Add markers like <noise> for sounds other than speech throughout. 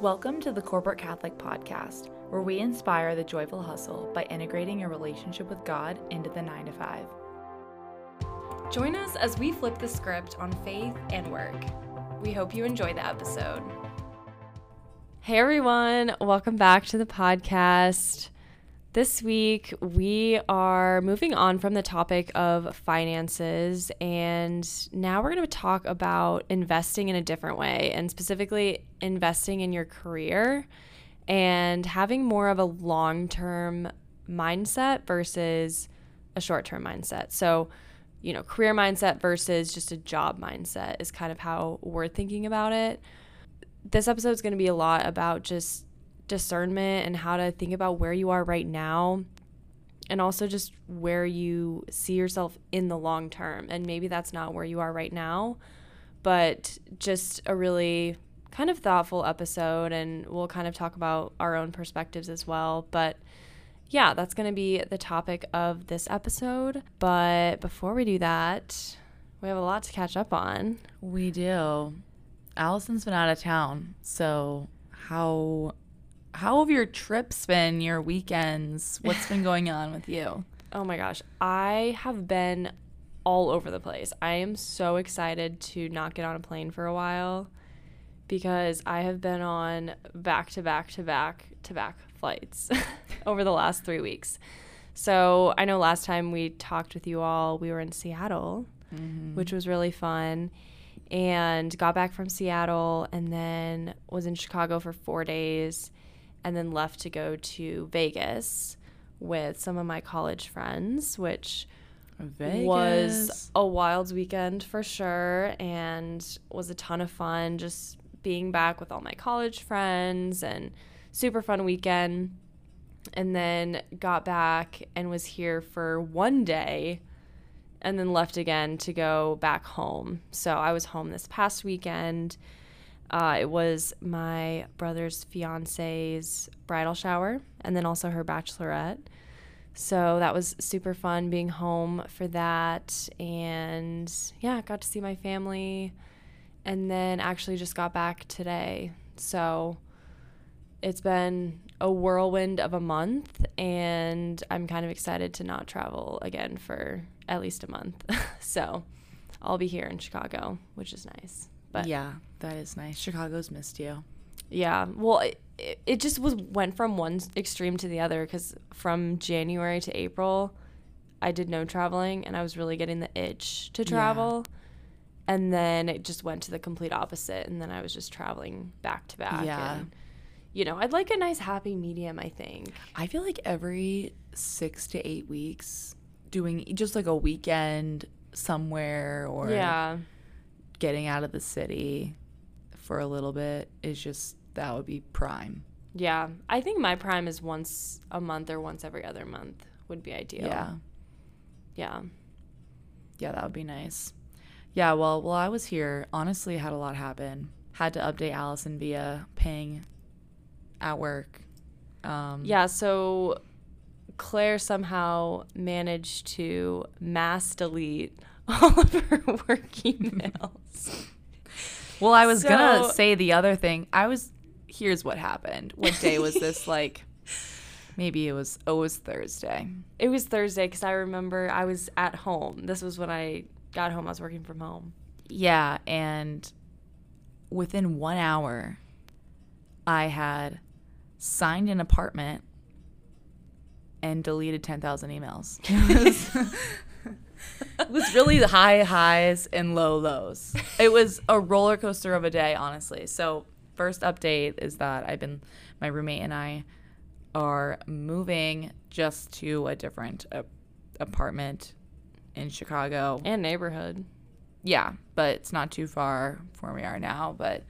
Welcome to the Corporate Catholic Podcast, where we inspire the joyful hustle by integrating your relationship with God into the 9 to 5. Join us as we flip the script on faith and work. We hope you enjoy the episode. Hey everyone, welcome back to the podcast. This week, we are moving on from the topic of finances, and now we're going to talk about investing in a different way, and specifically investing in your career and having more of a long term mindset versus a short term mindset. So, you know, career mindset versus just a job mindset is kind of how we're thinking about it. This episode is going to be a lot about just discernment and how to think about where you are right now and also just where you see yourself in the long term. And maybe that's not where you are right now, but just a really kind of thoughtful episode. And we'll kind of talk about our own perspectives as well. But yeah, that's going to be the topic of this episode. But before we do that, we have a lot to catch up on. We do. Allison's been out of town. So, how how have your trips been, your weekends? What's been going on with you? <sighs> Oh my gosh, I have been all over the place. I am so excited to not get on a plane for a while because I have been on back to back to back to back flights <laughs> over the last three weeks. So I know last time we talked with you all, we were in Seattle, mm-hmm. which was really fun, and got back from Seattle and then was in Chicago for four days and then left to go to Vegas with some of my college friends, which Vegas. was a wild weekend for sure and was a ton of fun just being back with all my college friends and super fun weekend. And then got back and was here for one day and then left again to go back home. So I was home this past weekend uh, it was my brother's fiance's bridal shower and then also her bachelorette. So that was super fun being home for that. And yeah, got to see my family and then actually just got back today. So it's been a whirlwind of a month and I'm kind of excited to not travel again for at least a month. <laughs> so I'll be here in Chicago, which is nice. But yeah, that is nice. Chicago's missed you. Yeah. Well, it, it just was went from one extreme to the other because from January to April, I did no traveling and I was really getting the itch to travel. Yeah. And then it just went to the complete opposite. And then I was just traveling back to back. Yeah. And, you know, I'd like a nice happy medium, I think. I feel like every six to eight weeks, doing just like a weekend somewhere or. Yeah getting out of the city for a little bit is just that would be prime. Yeah, I think my prime is once a month or once every other month would be ideal. Yeah. Yeah. Yeah, that would be nice. Yeah, well, while I was here, honestly had a lot happen. Had to update Allison via ping at work. Um, yeah, so Claire somehow managed to mass delete <laughs> all of her work emails. Well, I was so, gonna say the other thing. I was here's what happened. What day was this? <laughs> like maybe it was oh it was Thursday. It was Thursday because I remember I was at home. This was when I got home. I was working from home. Yeah, and within one hour, I had signed an apartment and deleted 10,000 emails. <laughs> <laughs> it was really high highs and low lows. It was a roller coaster of a day, honestly. So, first update is that I've been, my roommate and I are moving just to a different uh, apartment in Chicago and neighborhood. Yeah, but it's not too far from where we are now. But,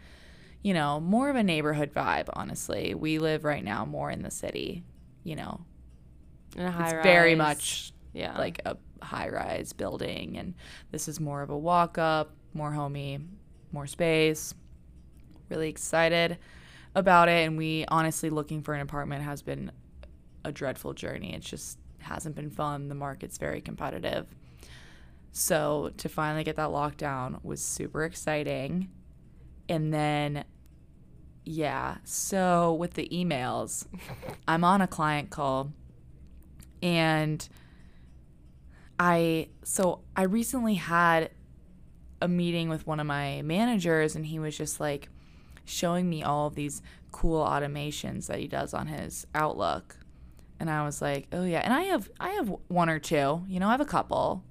you know, more of a neighborhood vibe, honestly. We live right now more in the city, you know. In a high it's rise. very much yeah. like a high rise building. And this is more of a walk up, more homey, more space. Really excited about it. And we honestly, looking for an apartment has been a dreadful journey. It just hasn't been fun. The market's very competitive. So to finally get that lockdown was super exciting. And then Yeah. So with the emails, <laughs> I'm on a client call and I so I recently had a meeting with one of my managers and he was just like showing me all of these cool automations that he does on his Outlook. And I was like, "Oh yeah." And I have I have one or two. You know, I have a couple.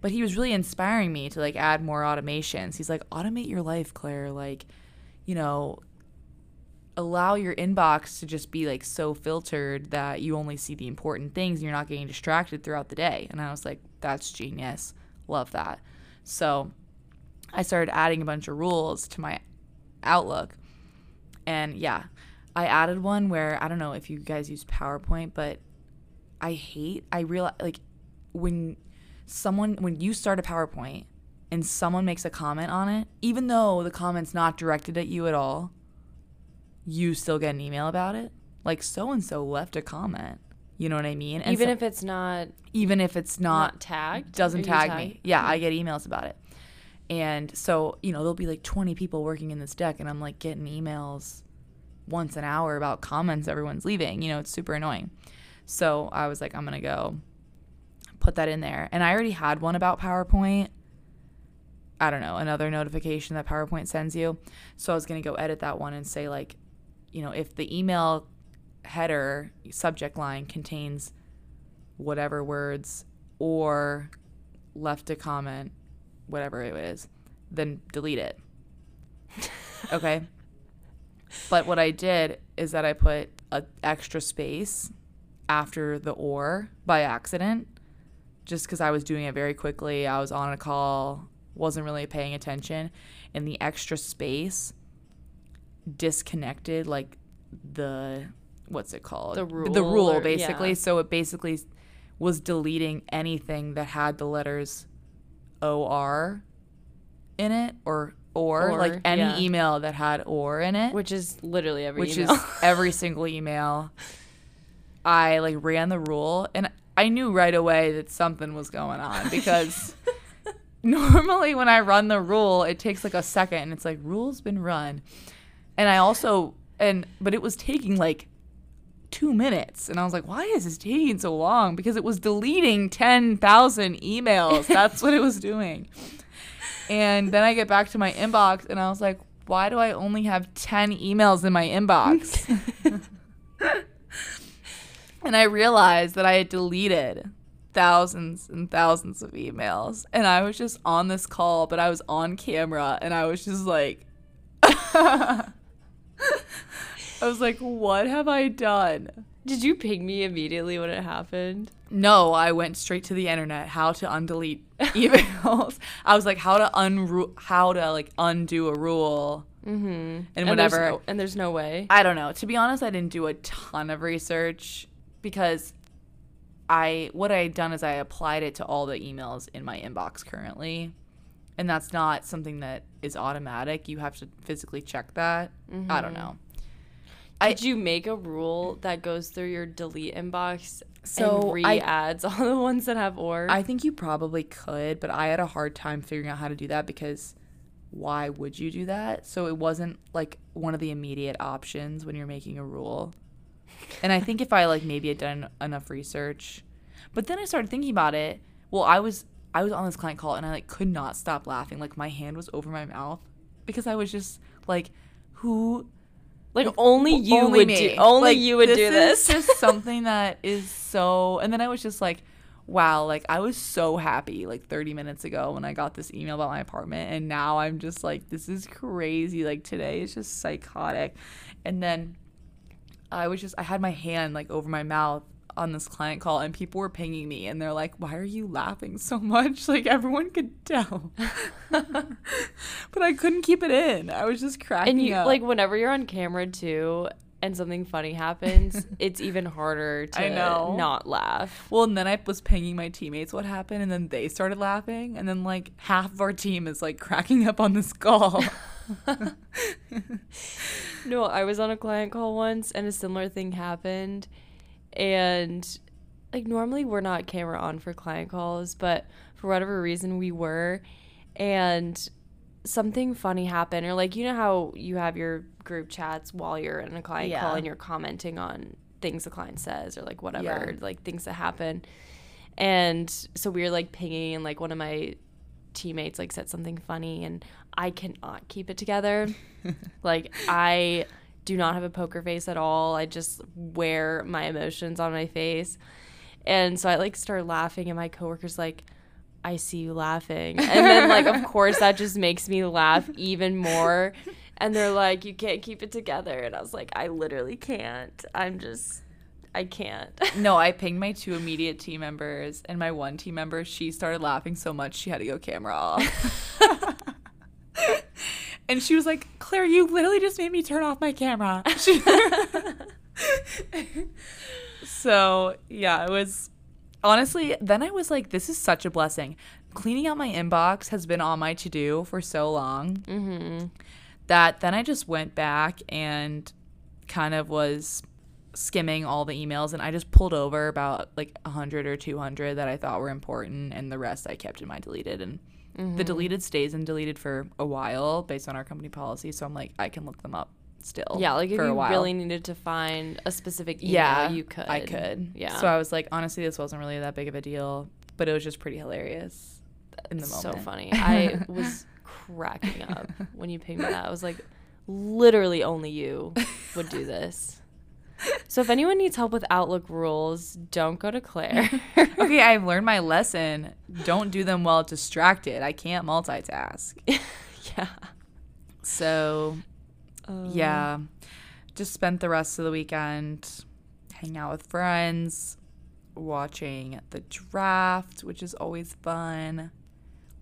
But he was really inspiring me to like add more automations. He's like, "Automate your life, Claire. Like, you know, allow your inbox to just be like so filtered that you only see the important things and you're not getting distracted throughout the day." And I was like, "That's genius. Love that." So, I started adding a bunch of rules to my Outlook. And yeah, I added one where I don't know if you guys use PowerPoint, but I hate, I realize, like, when someone, when you start a PowerPoint and someone makes a comment on it, even though the comment's not directed at you at all, you still get an email about it. Like, so and so left a comment. You know what I mean? And even so, if it's not, even if it's not, not tagged, doesn't tag me. Yeah, I get emails about it. And so, you know, there'll be like 20 people working in this deck, and I'm like getting emails once an hour about comments everyone's leaving. You know, it's super annoying. So I was like, I'm going to go put that in there. And I already had one about PowerPoint. I don't know, another notification that PowerPoint sends you. So I was going to go edit that one and say, like, you know, if the email header subject line contains whatever words or left a comment whatever it is, then delete it. <laughs> okay? But what I did is that I put an extra space after the or by accident just because I was doing it very quickly. I was on a call, wasn't really paying attention. And the extra space disconnected like the what's it called? The rule. The rule, or, basically. Yeah. So it basically was deleting anything that had the letters or in it or or, or like any yeah. email that had or in it which is literally every which email. is every single email i like ran the rule and i knew right away that something was going on because <laughs> normally when i run the rule it takes like a second and it's like rule's been run and i also and but it was taking like two minutes. And I was like, why is this taking so long? Because it was deleting 10,000 emails. That's what it was <laughs> doing. And then I get back to my inbox and I was like, why do I only have 10 emails in my inbox? <laughs> and I realized that I had deleted thousands and thousands of emails. And I was just on this call, but I was on camera and I was just like, <laughs> I was like, what have I done? Did you ping me immediately when it happened? No, I went straight to the internet. How to undelete <laughs> emails? I was like, how to unru- how to like undo a rule, mm-hmm. and, and whatever. There's no, and there's no way. I don't know. To be honest, I didn't do a ton of research because I what I had done is I applied it to all the emails in my inbox currently, and that's not something that is automatic. You have to physically check that. Mm-hmm. I don't mm-hmm. know. Did you make a rule that goes through your delete inbox so and re-adds all the ones that have or? I think you probably could, but I had a hard time figuring out how to do that because why would you do that? So it wasn't like one of the immediate options when you're making a rule. and I think if I like maybe had done enough research, but then I started thinking about it. Well, I was I was on this client call and I like could not stop laughing. Like my hand was over my mouth because I was just like, who like only you only would me. do only like, you would this do this. Is just <laughs> something that is so and then I was just like wow, like I was so happy like 30 minutes ago when I got this email about my apartment and now I'm just like this is crazy. Like today is just psychotic. And then I was just I had my hand like over my mouth on this client call and people were pinging me and they're like, "Why are you laughing so much?" <laughs> Like everyone could tell. <laughs> but I couldn't keep it in. I was just cracking and you, up. Like whenever you're on camera too and something funny happens, <laughs> it's even harder to I know. not laugh. Well, and then I was pinging my teammates what happened and then they started laughing and then like half of our team is like cracking up on this call. no, I was on a client call once and a similar thing happened and like normally we're not camera on for client calls, but for whatever reason we were and something funny happened or like you know how you have your group chats while you're in a client Yeah. call and you're commenting on things the client says or like whatever, Yeah. like things that happen. And so we were like pinging and like one of my teammates like said something funny and I cannot keep it together. <laughs> like I do not have a poker face at all. I just wear my emotions on my face. And so I like start laughing and my coworker's like I see you laughing. And then like of <laughs> course that just makes me laugh even more. And they're like you can't keep it together and I was like I literally can't. I'm just I can't. <laughs> No, I pinged my two immediate team members, and my one team member, she started laughing so much she had to go camera off. <laughs> and she was like, Claire, you literally just made me turn off my camera. <laughs> So, yeah, it was honestly, then I was like, this is such a blessing. Cleaning out my inbox has been on my to do for so long mm-hmm. that then I just went back and kind of was skimming all the emails and I just pulled over about like 100 or 200 that I thought were important and the rest I kept in my deleted and Mm-hmm. the deleted stays in deleted for a while based on our company policy so I'm like I can look them up still Yeah, like if for a you while. really needed to find a specific email, yeah you could. I could Yeah. so I was like honestly this wasn't really that big of a deal but it was just pretty hilarious in the moment. so funny. <laughs> I was cracking up <laughs> when you pinged me that. I was like, literally only you would do this. <laughs> So if anyone needs help with Outlook rules, don't go to Claire. <laughs> okay, I've learned my lesson. Don't do them while distracted. I can't multitask. <laughs> yeah. So, Um, yeah, just spent the rest of the weekend hanging out with friends, watching the draft, which is always fun.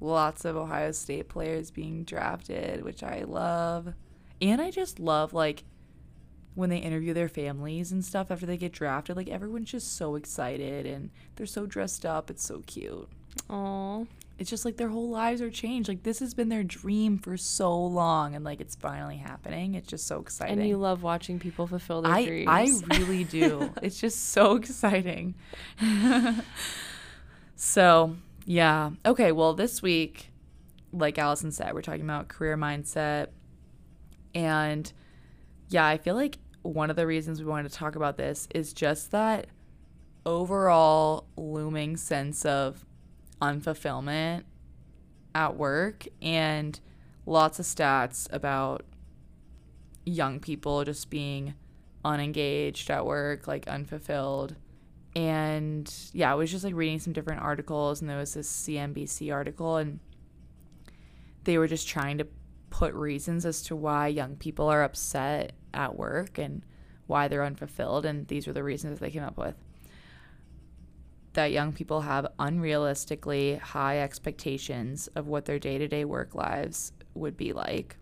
Lots of Ohio State players being drafted, which I love. And I just love like when they interview their families and stuff after they get drafted, like everyone's just so excited and they're so dressed up. It's so cute. Aw. It's just like their whole lives are changed. Like this has been their dream for so long and like it's finally happening. It's just so exciting. And you love watching people fulfill their I dreams. I <laughs> really do. it's just so <laughs> exciting. <laughs> so, yeah. Okay, well, this week like Allison said, we're talking about career mindset and yeah, I feel like one of the reasons we wanted to talk about this is just that overall looming sense of unfulfillment at work and lots of stats about young people just being unengaged at work, like unfulfilled. And yeah, I was just like reading some different articles, and there was this CNBC article, and they were just trying to put reasons as to why young people are upset at work and why they're unfulfilled. And these were the reasons that they came up with. That young people have unrealistically high expectations of what their day to day work lives would be like,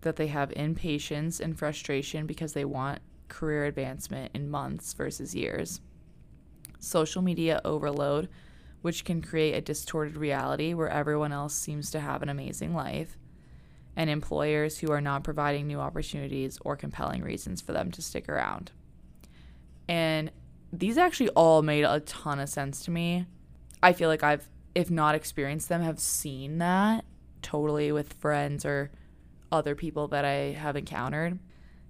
that they have impatience and frustration because they want career advancement in months versus years, social media overload, which can create a distorted reality where everyone else seems to have an amazing life, and employers who are not providing new opportunities or compelling reasons for them to stick around. And these actually all made a ton of sense to me. I feel like I've, if not experienced them, have seen that totally with friends or other people that I have encountered.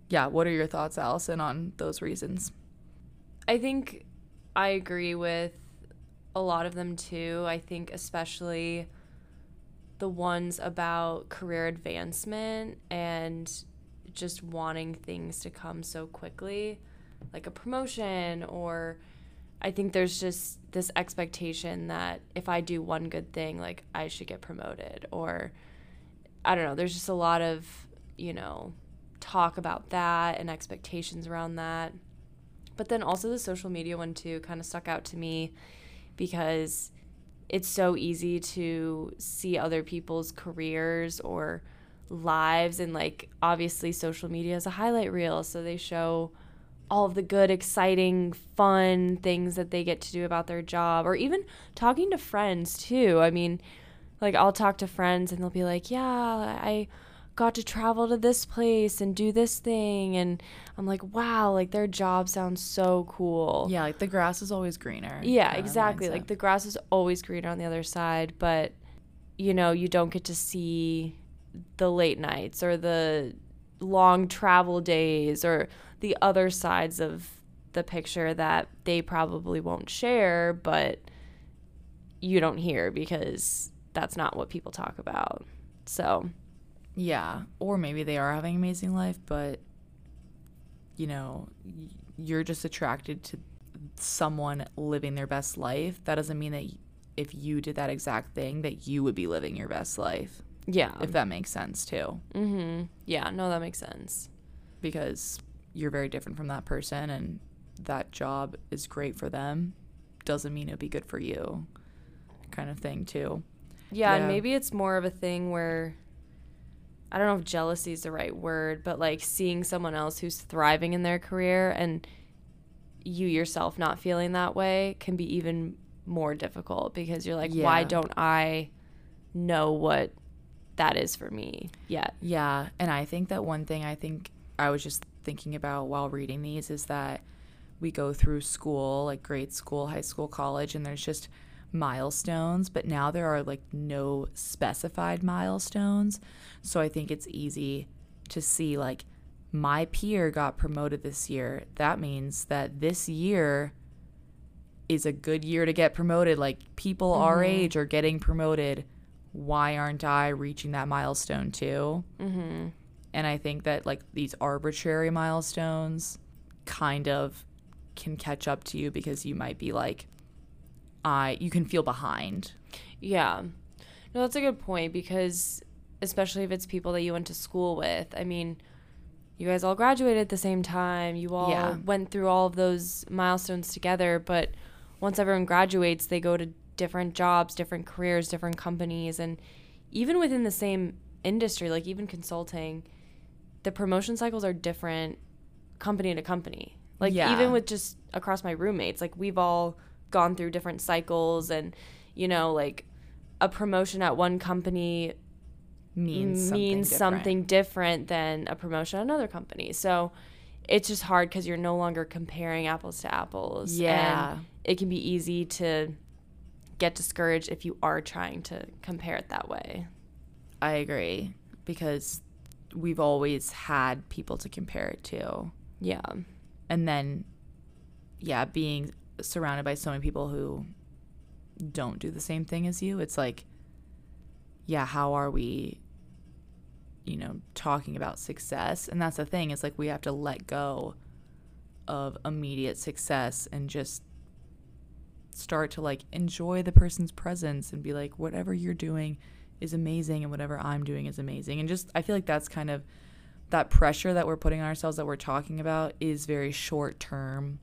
Yeah, what are your thoughts, Allison, on those reasons? I think I agree with a lot of them too. I think especially the ones about career advancement and just wanting things to come so quickly, like a promotion or I think there's just this expectation that if I do one good thing, like I should get promoted or I don't know, there's just a lot of, you know, talk about that and expectations around that. But then also the social media one too kind of stuck out to me because it's so easy to see other people's careers or lives and like obviously social media is a highlight reel so they show all of the good exciting fun things that they get to do about their job or even talking to friends too. I mean like i'll talk to friends and they'll be like yeah i got to travel to this place and do this thing and i'm like wow like their job sounds so cool Yeah, like the grass is always greener. yeah, exactly. Like the grass is always greener on the other side, but you know, you don't get to see the late nights or the long travel days or the other sides of the picture that they probably won't share, but you don't hear because that's not what people talk about. So, yeah, or maybe they are having an amazing life, but you know, you're just attracted to someone living their best life. That doesn't mean that if you did that exact thing that you would be living your best life. Yeah. If that makes sense too. Mhm. Yeah, no that makes sense. Because you're very different from that person and that job is great for them doesn't mean it'd be good for you kind of thing too. Yeah, yeah, and maybe it's more of a thing where I don't know if jealousy is the right word, but like seeing someone else who's thriving in their career and you yourself not feeling that way can be even more difficult because you're like, yeah. why don't I know what that is for me yet? Yeah. And I think that one thing I think I was just thinking about while reading these is that we go through school, like grade school, high school, college, and there's just milestones, but now there are like no specified milestones. So I think it's easy to see like my peer got promoted this year. That means that this year is a good year to get promoted. Like people mm-hmm. our age are getting promoted. Why aren't I reaching that milestone too? Mm-hmm. And I think that like these arbitrary milestones kind of can catch up to you because you might be like, I you can feel behind. Yeah. No, that's a good point because especially if it's people that you went to school with. I mean, you guys all graduated at the same time. You all yeah. went through all of those milestones together, but once everyone graduates, they go to different jobs, different careers, different companies and even within the same industry, like even consulting, the promotion cycles are different company to company. Like yeah. even with just across my roommates, like we've all gone through different cycles and you know like a promotion at one company means something means different. something different than a promotion at another company. So it's just hard because you're no longer comparing apples to apples. Yeah. it can be easy to get discouraged if you are trying to compare it that way. I agree because we've always had people to compare it to. Yeah. And then, yeah, being surrounded by so many people who don't do the same thing as you, it's like, yeah, how are we, you know, talking about success? And that's the thing, is like we have to let go of immediate success and just start to like enjoy the person's presence and be like, whatever you're doing is amazing and whatever I'm doing is amazing. And just, I feel like that's kind of that pressure that we're putting on ourselves that we're talking about is very short term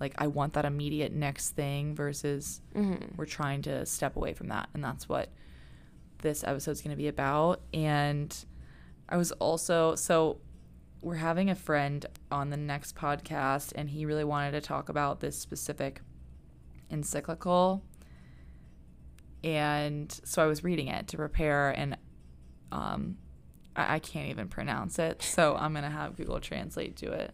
like I want that immediate next thing versus mm-hmm. we're trying to step away from that. And that's what this episode is going to be about. And I was also, so we're having a friend on the next podcast, and he really wanted to talk about this specific encyclical. And so I was reading it to prepare, and um, I, I can't even pronounce it. So I'm going to have Google Translate do it.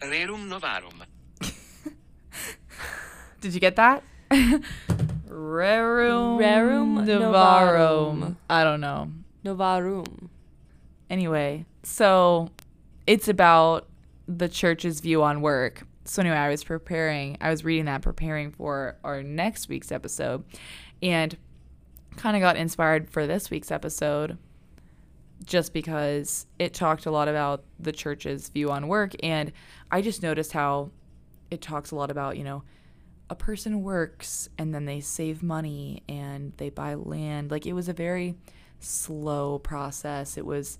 Rerum Novarum. <laughs> Did you get that? Rerum, Rerum Novarum. Novarum. I don't know. Novarum. Anyway, so it's about the church's view on work. So anyway, I was preparing, I was reading that preparing for our next week's episode and kind of got inspired for this week's episode just because it talked a lot about the church's view on work. And I just noticed how it talks a lot about, you know, a person works and then they save money and they buy land. Like it was a very slow process. It was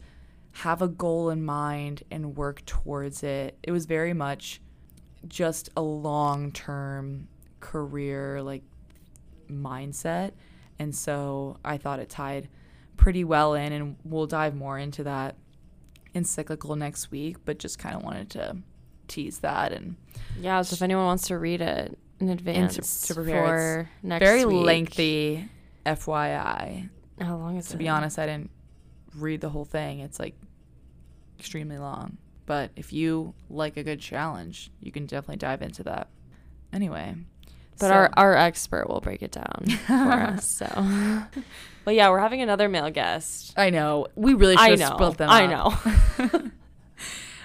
have a goal in mind and work towards it. It was very much just a long term career, like mindset. And so I thought it tied pretty well in, and we'll dive more into that encyclical next week. But just kind of wanted to tease that and yeah. So if anyone wants to read it in advance to, to, prepare for next very week. lengthy, FYI. How long is to it? To be honest, I didn't read the whole thing. It's like extremely long. But if you like a good challenge, you can definitely dive into that. Anyway, But So- our, our expert will break it down <laughs> for us. So, <laughs> but yeah, we're having another male guest. I know. We really I should know. have split them I up. know. <laughs> <laughs>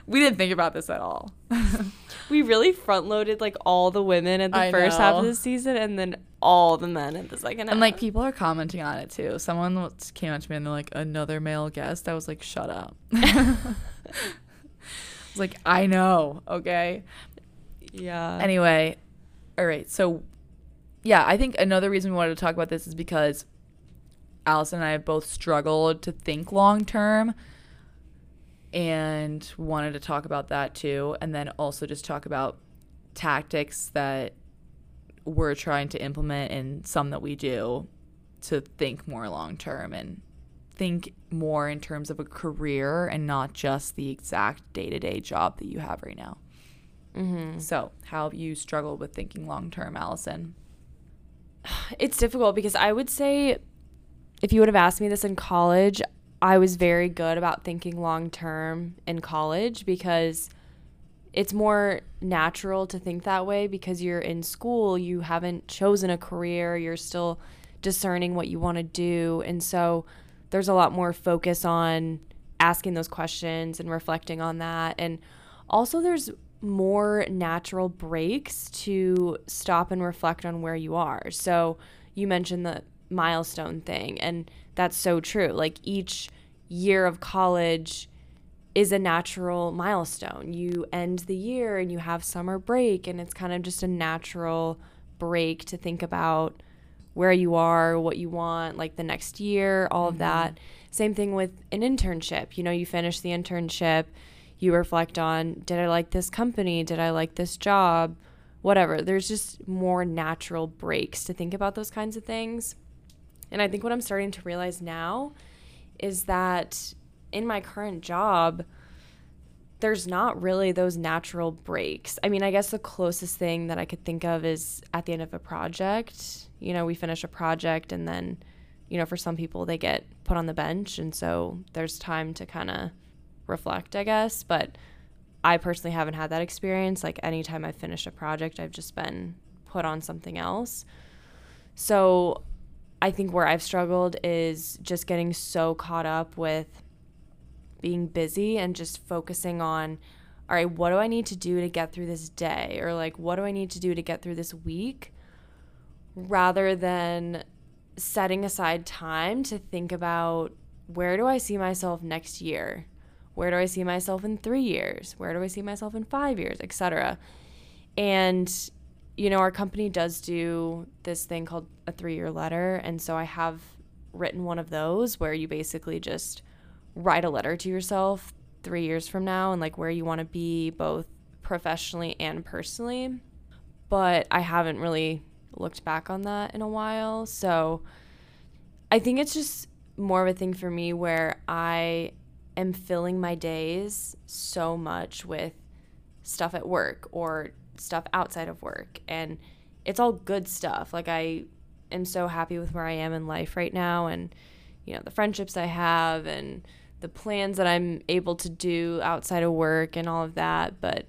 We didn't think about this at all. <laughs> we really front loaded like all the women at the I first half of the season, and then all the men at the second half. And like people are commenting on it too. Someone came up to me and they're like, another male guest. I was like, shut up. I was like, I know, okay. yeah. Anyway, all right. So, yeah, I think another reason we wanted to talk about this is because Allison and I have both struggled to think long term and wanted to talk about that too. And then also just talk about tactics that we're trying to implement and some that we do to think more long term and think more in terms of a career and not just the exact day to day job that you have right now. mm-hmm. So, how have you struggled with thinking long term, Allison? <sighs> it's difficult because I would say if you would have asked me this in college, I was very good about thinking long term in college because it's more natural to think that way because you're in school, you haven't chosen a career, you're still discerning what you want to do. And so there's a lot more focus on asking those questions and reflecting on that. And also, there's more natural breaks to stop and reflect on where you are. So, you mentioned the milestone thing, and that's so true. Like, each year of college is a natural milestone. You end the year and you have summer break, and it's kind of just a natural break to think about where you are, what you want, like the next year, all of mm-hmm. that. Same thing with an internship. You know, you finish the internship, you reflect on did I like this company? Did I like this job? Whatever. There's just more natural breaks to think about those kinds of things. And I think what I'm starting to realize now is that in my current job, there's not really those natural breaks. I mean, I guess the closest thing that I could think of is at the end of a project. You know, we finish a project and then, you know, for some people they get put on the bench and so there's time to kind of reflect, I guess, but I personally haven't had that experience. Like anytime I've finished a project, I've just been put on something else. So, I think where I've struggled is just getting so caught up with being busy and just focusing on all right, what do I need to do to get through this day? Or like, what do I need to do to get through this week? Rather than setting aside time to think about where do I see myself next year? Where do I see myself in three years? Where do I see myself in five years, etc. And, you know, our company does do this thing called a three year letter. And so I have written one of those where you basically just write a letter to yourself three years from now and like where you want to be both professionally and personally. But I haven't really looked back on that in a while. So I think it's just more of a thing for me where I am filling my days so much with stuff at work or stuff outside of work. And it's all good stuff. Like, I am so happy with where I am in life right now and, you know, the friendships I have and the plans that I'm able to do outside of work and all of that. But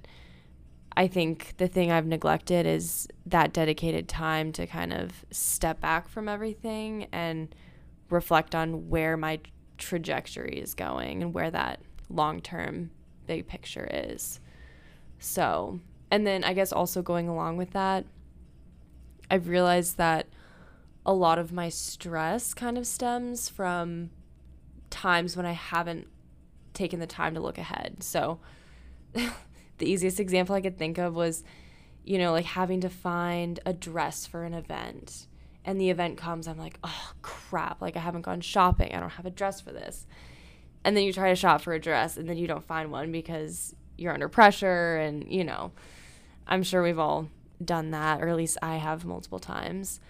I think the thing I've neglected is that dedicated time to kind of step back from everything and reflect on where my trajectory is going and where that long term big picture is. So, and then I guess also going along with that, I've realized that a lot of my stress kind of stems from times when I haven't taken the time to look ahead. So, <laughs> the easiest example I could think of was, you know, like having to find a dress for an event. And the event comes, I'm like, oh crap, like I haven't gone shopping. I don't have a dress for this. And then you try to shop for a dress and then you don't find one because you're under pressure. And, you know, I'm sure we've all done that, or at least I have multiple times.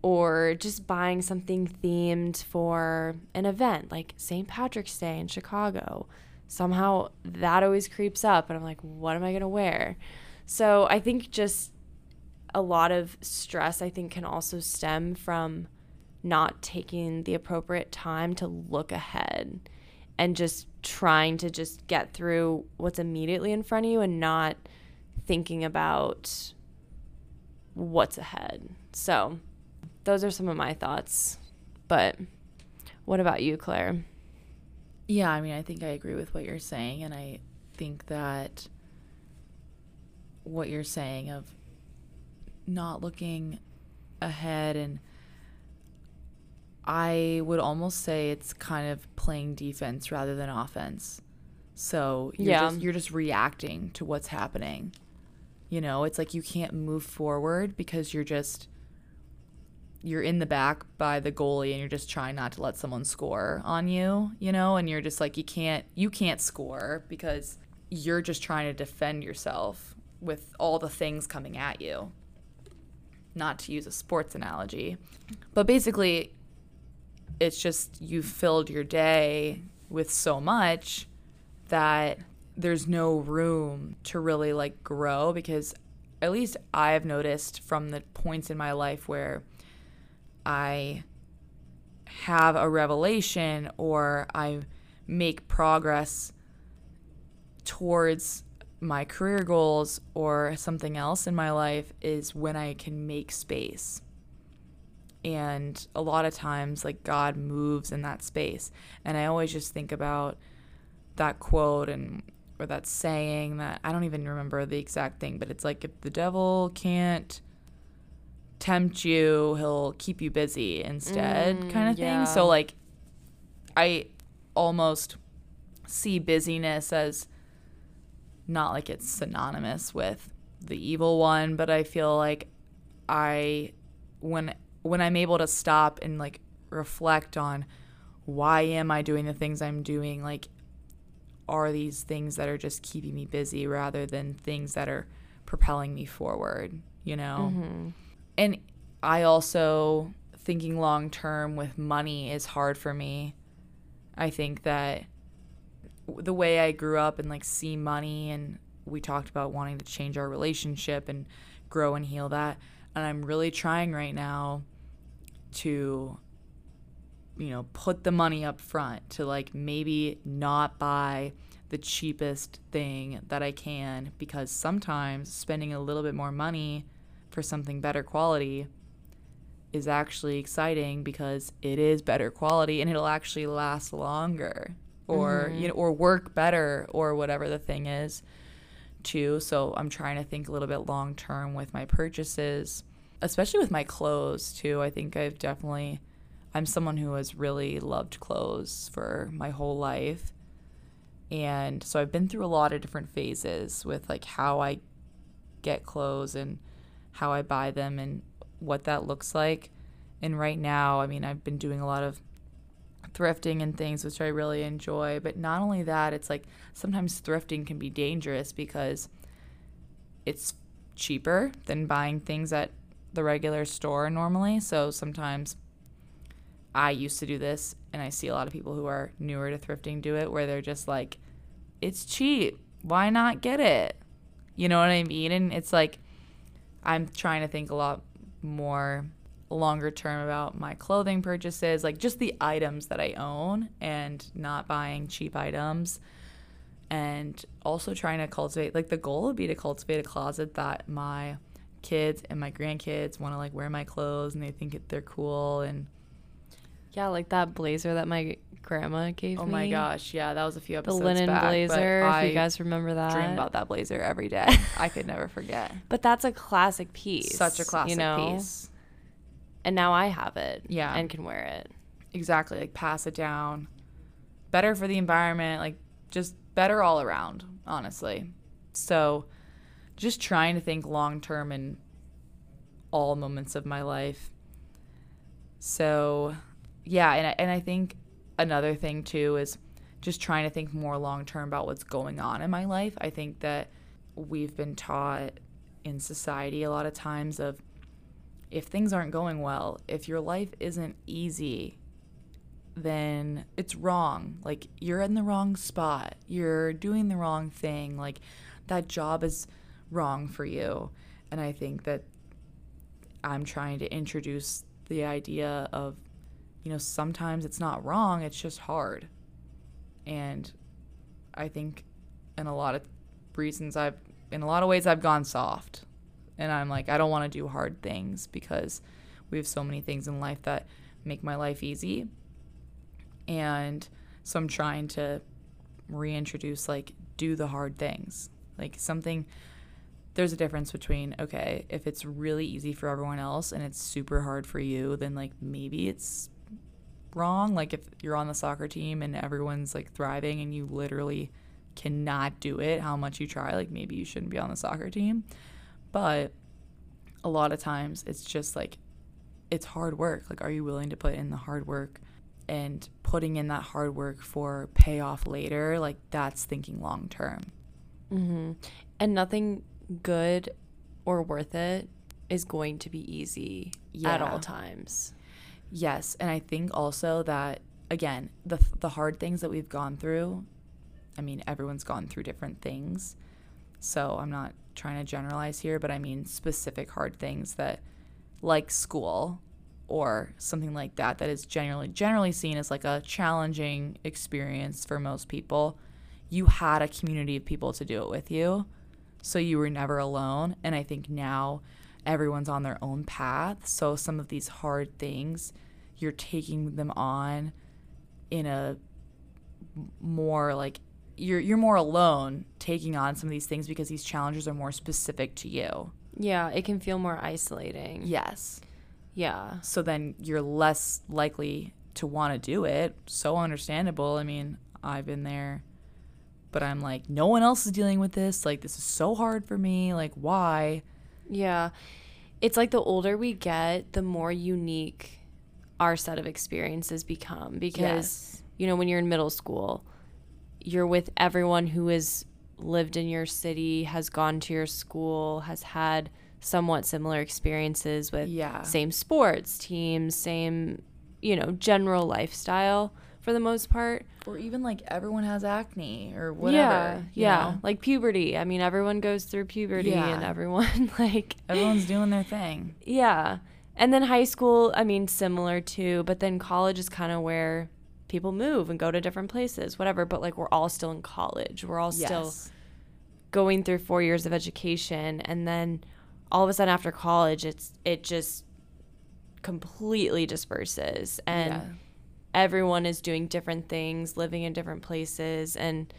Or just buying something themed for an event like St. Patrick's Day in Chicago. Somehow that always creeps up, and I'm like, what am I going to wear? So I think just a lot of stress, I think, can also stem from not taking the appropriate time to look ahead and just trying to just get through what's immediately in front of you and not thinking about what's ahead. So, those are some of my thoughts. But what about you, Claire? Yeah, I mean, I think I agree with what you're saying. And I think that what you're saying of not looking ahead and I would almost say it's kind of playing defense rather than offense. So you're yeah. just you're just reacting to what's happening. You know, it's like you can't move forward because you're just you're in the back by the goalie and you're just trying not to let someone score on you, you know, and you're just like you can't you can't score because you're just trying to defend yourself with all the things coming at you. Not to use a sports analogy, but basically it's just you've filled your day with so much that there's no room to really like grow because at least I've noticed from the points in my life where I have a revelation or I make progress towards my career goals or something else in my life is when I can make space. And a lot of times, like, God moves in that space. And I always just think about that quote and or that saying that I don't even remember the exact thing, but it's like if the devil can't tempt you, he'll keep you busy instead, mm, kind of yeah. thing. So like I almost see busyness as not like it's synonymous with the evil one, but I feel like I when when I'm able to stop and like reflect on why am I doing the things I'm doing, like are these things that are just keeping me busy rather than things that are propelling me forward, you know? Mm-hmm. And I also thinking long term with money is hard for me. I think that the way I grew up and like see money and we talked about wanting to change our relationship and grow and heal that and I'm really trying right now to you know, put the money up front to like maybe not buy the cheapest thing that I can because sometimes spending a little bit more money for something better quality is actually exciting because it is better quality and it'll actually last longer or mm-hmm. you know or work better or whatever the thing is too so i'm trying to think a little bit long term with my purchases especially with my clothes too i think i've definitely I'm someone who has really loved clothes for my whole life. And so I've been through a lot of different phases with like how I get clothes and how I buy them and what that looks like. And right now, I mean, I've been doing a lot of thrifting and things, which I really enjoy. But not only that, it's like sometimes thrifting can be dangerous because it's cheaper than buying things at the regular store normally. So sometimes I used to do this, and I see a lot of people who are newer to thrifting do it, where they're just like, it's cheap. Why not get it? You know what I mean? And it's like, I'm trying to think a lot more longer term about my clothing purchases, like just the items that I own and not buying cheap items. And also trying to cultivate, like, the goal would be to cultivate a closet that my kids and my grandkids want to like wear my clothes and they think they're cool and yeah, like that blazer that my grandma gave oh me. Oh my gosh, yeah, that was a few episodes The linen back, blazer, if you guys remember that. Dream about that blazer every day. <laughs> I could never forget. But that's a classic piece. Such a classic you know? piece. And now I have it. Yeah. And can wear it. Exactly. Like pass it down. Better for the environment, like just better all around, honestly. So just trying to think long term in all moments of my life. So yeah, and I, and I think another thing too is just trying to think more long term about what's going on in my life. I think that we've been taught in society a lot of times of if things aren't going well, if your life isn't easy, then it's wrong. Like you're in the wrong spot. You're doing the wrong thing. Like that job is wrong for you. And I think that I'm trying to introduce the idea of you know, sometimes it's not wrong, it's just hard. And I think in a lot of reasons I've in a lot of ways I've gone soft And I'm like, I don't want to do hard things because we have so many things in life that make my life easy. And so I'm trying to reintroduce, like, do the hard things. Like, something, there's a difference between, okay, if it's really easy for everyone else and it's super hard for you, then, like, maybe it's wrong. Like, if you're on the soccer team and everyone's, like, thriving and you literally cannot do it, how much you try, like, maybe you shouldn't be on the soccer team. But a lot of times it's just like it's hard work. Like, are you willing to put in the hard work and putting in that hard work for payoff later? Like, that's thinking long term. Mm-hmm. And nothing good or worth it is going to be easy yeah. at all times. Yes, and I think also that again, the the hard things that we've gone through, I mean, everyone's gone through different things. So, I'm not trying to generalize here, but I mean specific hard things that like school or something like that that is generally generally seen as like a challenging experience for most people you had a community of people to do it with you so you were never alone and i think now everyone's on their own path so some of these hard things you're taking them on in a more like you're you're more alone taking on some of these things because these challenges are more specific to you. Yeah, it can feel more isolating. Yes. Yeah. So then you're less likely to want to do it. So understandable. I mean, I've been there, but I'm like, no one else is dealing with this. Like, this is so hard for me. Like, why? Yeah. It's like the older we get, the more unique our set of experiences become because, yes. you know, when you're in middle school, you're with everyone who has lived in your city, has gone to your school, has had somewhat similar experiences with yeah. same sports teams, same, you know, general lifestyle for the most part. Or even like everyone has acne or whatever. Yeah. Yeah. Know? Like puberty. I mean, everyone goes through puberty yeah. and everyone <laughs> like everyone's doing their thing. Yeah. And then high school, I mean, similar too, but then college is kind of where people move and go to different places, whatever. But like we're all still in college. We're all yes. still going through four years of education, and then all of a sudden after college, it's it just completely disperses, and yeah. Everyone is doing different things, living in different places, and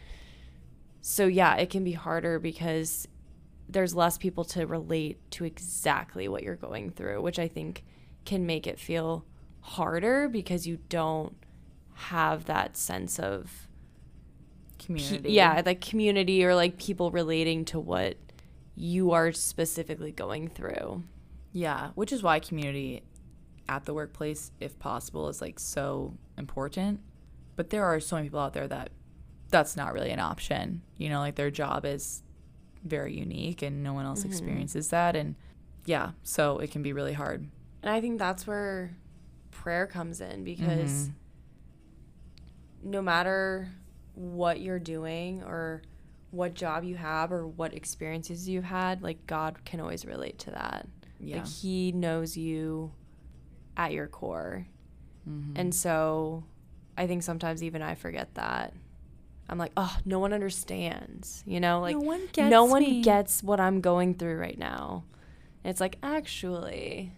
so yeah, it can be harder because there's less people to relate to exactly what you're going through, which I think can make it feel harder because you don't have that sense of community. Pe- yeah, like community or like people relating to what you are specifically going through. Yeah, which is why community at the workplace, if possible, is like so important. But there are so many people out there that that's not really an option. You know, like their job is very unique and no one else mm-hmm. experiences that. And yeah, so it can be really hard. And I think that's where prayer comes in because mm-hmm no matter what you're doing or what job you have or what experiences you've had, like God can always relate to that. Yeah. Like he knows you at your core. Mm-hmm. And so I think sometimes even I forget that. I'm like, oh, no one understands. You know, like no one gets, no one gets what I'm going through right now. And it's like, actually,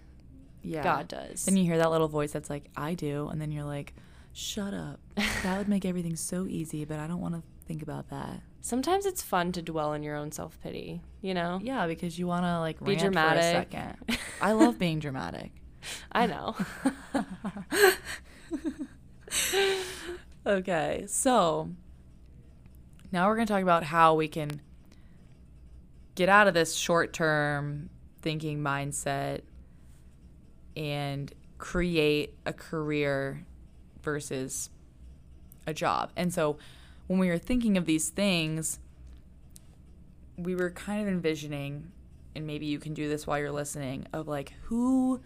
yeah. God does. And you hear that little voice that's like, I do. And then you're like, shut up. That would make everything so easy, but I don't want to think about that. Sometimes it's fun to dwell in your own self pity, you know? Yeah, because you want to like be dramatic. For a second. I love being dramatic. <laughs> I know. <laughs> okay, so now we're going to talk about how we can get out of this short term thinking mindset and create a career versus a job. And so when we were thinking of these things, we were kind of envisioning, and maybe you can do this while you're listening, of like who,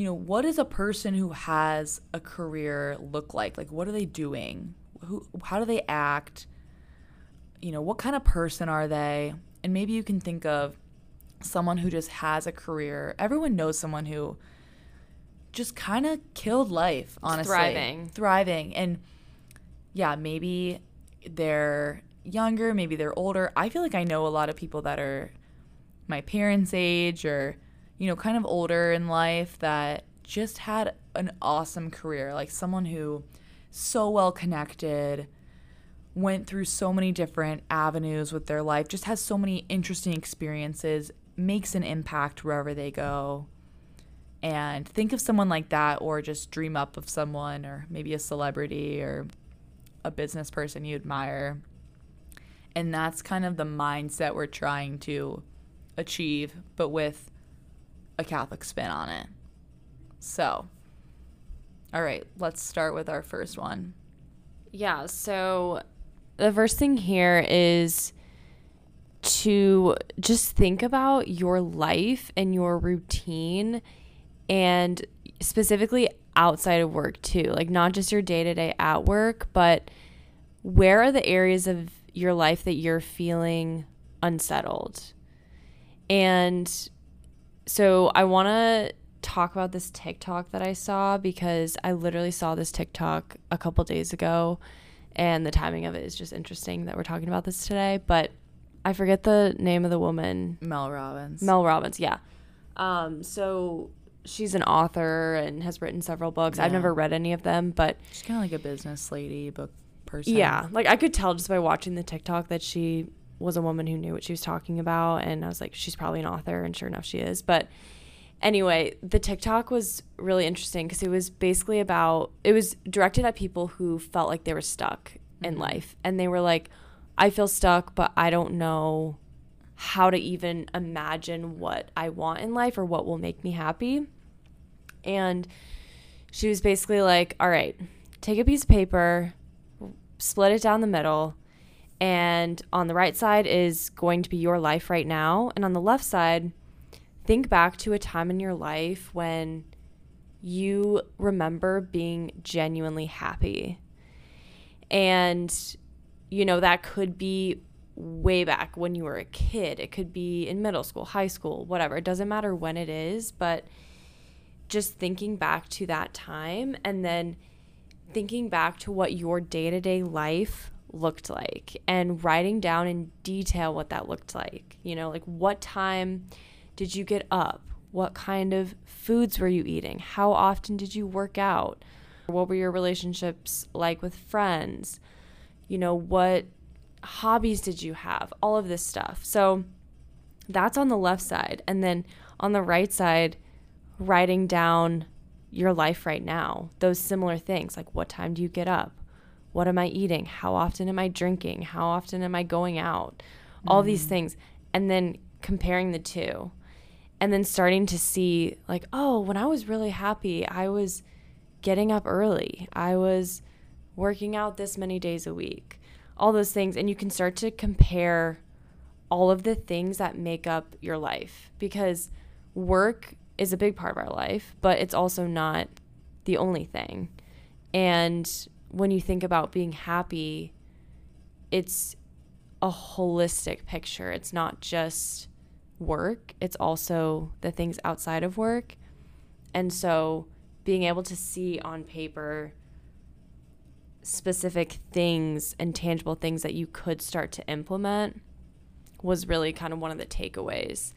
you know, what does a person who has a career look like? Like, what are they doing? Who, how do they act? You know, what kind of person are they? And maybe you can think of someone who just has a career. Everyone knows someone who just kind of killed life, honestly. Thriving. Thriving. And yeah, maybe they're younger, maybe they're older. I feel like I know a lot of people that are my parents' age or, you know, kind of older in life that just had an awesome career. Like someone who so well connected, went through so many different avenues with their life, just has so many interesting experiences, makes an impact wherever they go. And think of someone like that, or just dream up of someone, or maybe a celebrity or a business person you admire. And that's kind of the mindset we're trying to achieve, but with a Catholic spin on it. So, all right, let's start with our first one. Yeah, so the first thing here is to just think about your life and your routine and specifically outside of work too. Like not just your day-to-day at work, but where are the areas of your life that you're feeling unsettled? And so I want to talk about this TikTok that I saw because I literally saw this TikTok a couple days ago and the timing of it is just interesting that we're talking about this today. But I forget the name of the woman. Mel Robbins. Mel Robbins, yeah. Um, so she's an author and has written several books. Yeah. I've never read any of them, but she's kind of like a business lady, book person. Yeah, like I could tell just by watching the TikTok that she was a woman who knew what she was talking about, and I was like, she's probably an author, and sure enough, she is. But anyway, the TikTok was really interesting because it was basically about it was directed at people who felt like they were stuck mm-hmm. in life and they were like I feel stuck but I don't know how to even imagine what I want in life or what will make me happy. And she was basically like, "All right, take a piece of paper, split it down the middle, and on the right side is going to be your life right now, and on the left side think back to a time in your life when you remember being genuinely happy. And, you know, that could be way back when you were a kid. It could be in middle school, high school, whatever. It doesn't matter when it is, but just thinking back to that time and then thinking back to what your day to day life looked like and writing down in detail what that looked like. You know, like what time did you get up? What kind of foods were you eating? How often did you work out? What were your relationships like with friends? You know, what hobbies did you have? All of this stuff. So that's on the left side. And then on the right side, writing down your life right now, those similar things like what time do you get up? What am I eating? How often am I drinking? How often am I going out? All mm. these things. And then comparing the two and then starting to see like oh when i was really happy i was getting up early i was working out this many days a week all those things and you can start to compare all of the things that make up your life because work is a big part of our life but it's also not the only thing and when you think about being happy it's a holistic picture it's not just work, it's also the things outside of work. And so being able to see on paper specific things and tangible things that you could start to implement was really kind of one of the takeaways.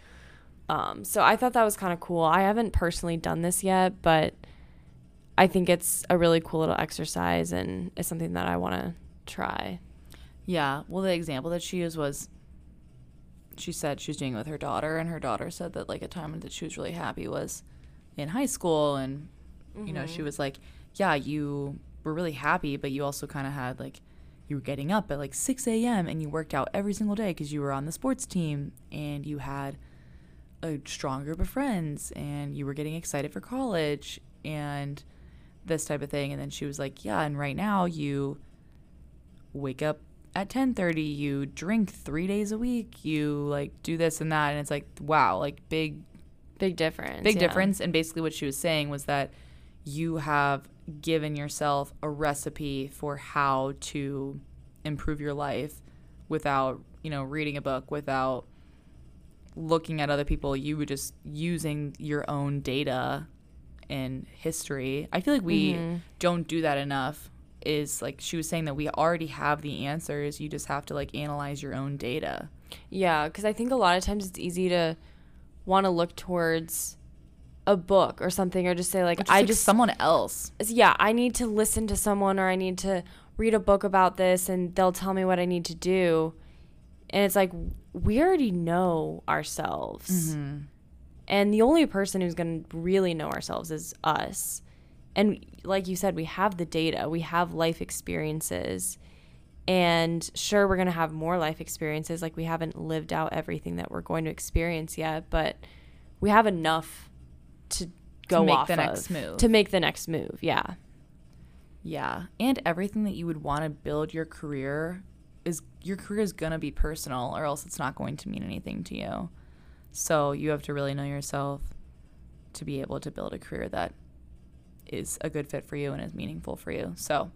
Um, so I thought that was kind of cool. I haven't personally done this yet, but I think it's a really cool little exercise and it's something that I want to try. Yeah. Well, the example that she used was she said she was doing it with her daughter, and her daughter said that like a time that she was really happy was in high school, and mm-hmm. you know she mm-hmm. was like, yeah, you were really happy, but you also kind of had like you were getting up at like 6 a.m. and you worked out every single day because you were on the sports team and you had a strong group of friends and you were getting excited for college and this type of thing. And then she was like, yeah, and right now you wake up at 10:30 you drink 3 days a week you like do this and that and it's like wow like big big difference big yeah. difference and basically what she was saying was that you have given yourself a recipe for how to improve your life without you know reading a book without looking at other people you were just using your own data and history i feel like we mm-hmm. don't do that enough is like she was saying that we already have the answers. You just have to like analyze your own data. Yeah, because I think a lot of times it's easy to want to look towards a book or something or just say like Just I like just someone else. yeah, I need to listen to someone or I need to read a book about this and they'll tell me what I need to do. And it's like we already know ourselves. And the only person who's going to really know ourselves is us. And like you said, we have the data, we have life experiences. And sure, we're going to have more life experiences. Like, we haven't lived out everything that we're going to experience yet, but we have enough to go make off the next of, move. To make the next move, yeah. Yeah. And everything that you would want to build your career is your career is going to be personal or else it's not going to mean anything to you. So you have to really know yourself to be able to build a career that is a good fit for you and is meaningful for you. So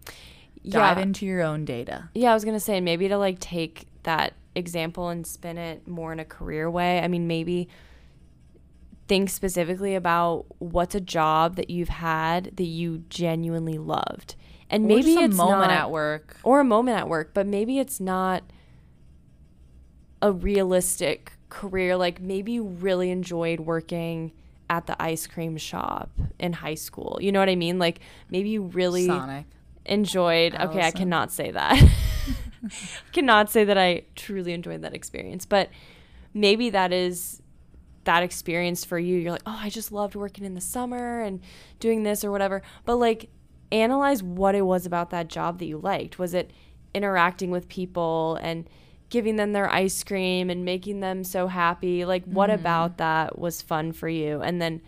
dive yeah. into your own data. Yeah, I was gonna say maybe to like take that example and spin it more in a career way. I mean, maybe think specifically about what's a job that you've had that you genuinely loved, and Or maybe just a it's moment not, at work. or a moment at work, but maybe it's not a realistic career. Like maybe you really enjoyed working at the ice cream shop in high school. You know what I mean? Like maybe you really Sonic. enjoyed okay i cannot say that <laughs> <laughs> cannot say that i truly enjoyed that experience but maybe that is that experience for you you're like oh i just loved working in the summer and doing this or whatever but like analyze what it was about that job that you liked was it interacting with people and giving them their ice cream and making them so happy like what about that was fun for you and then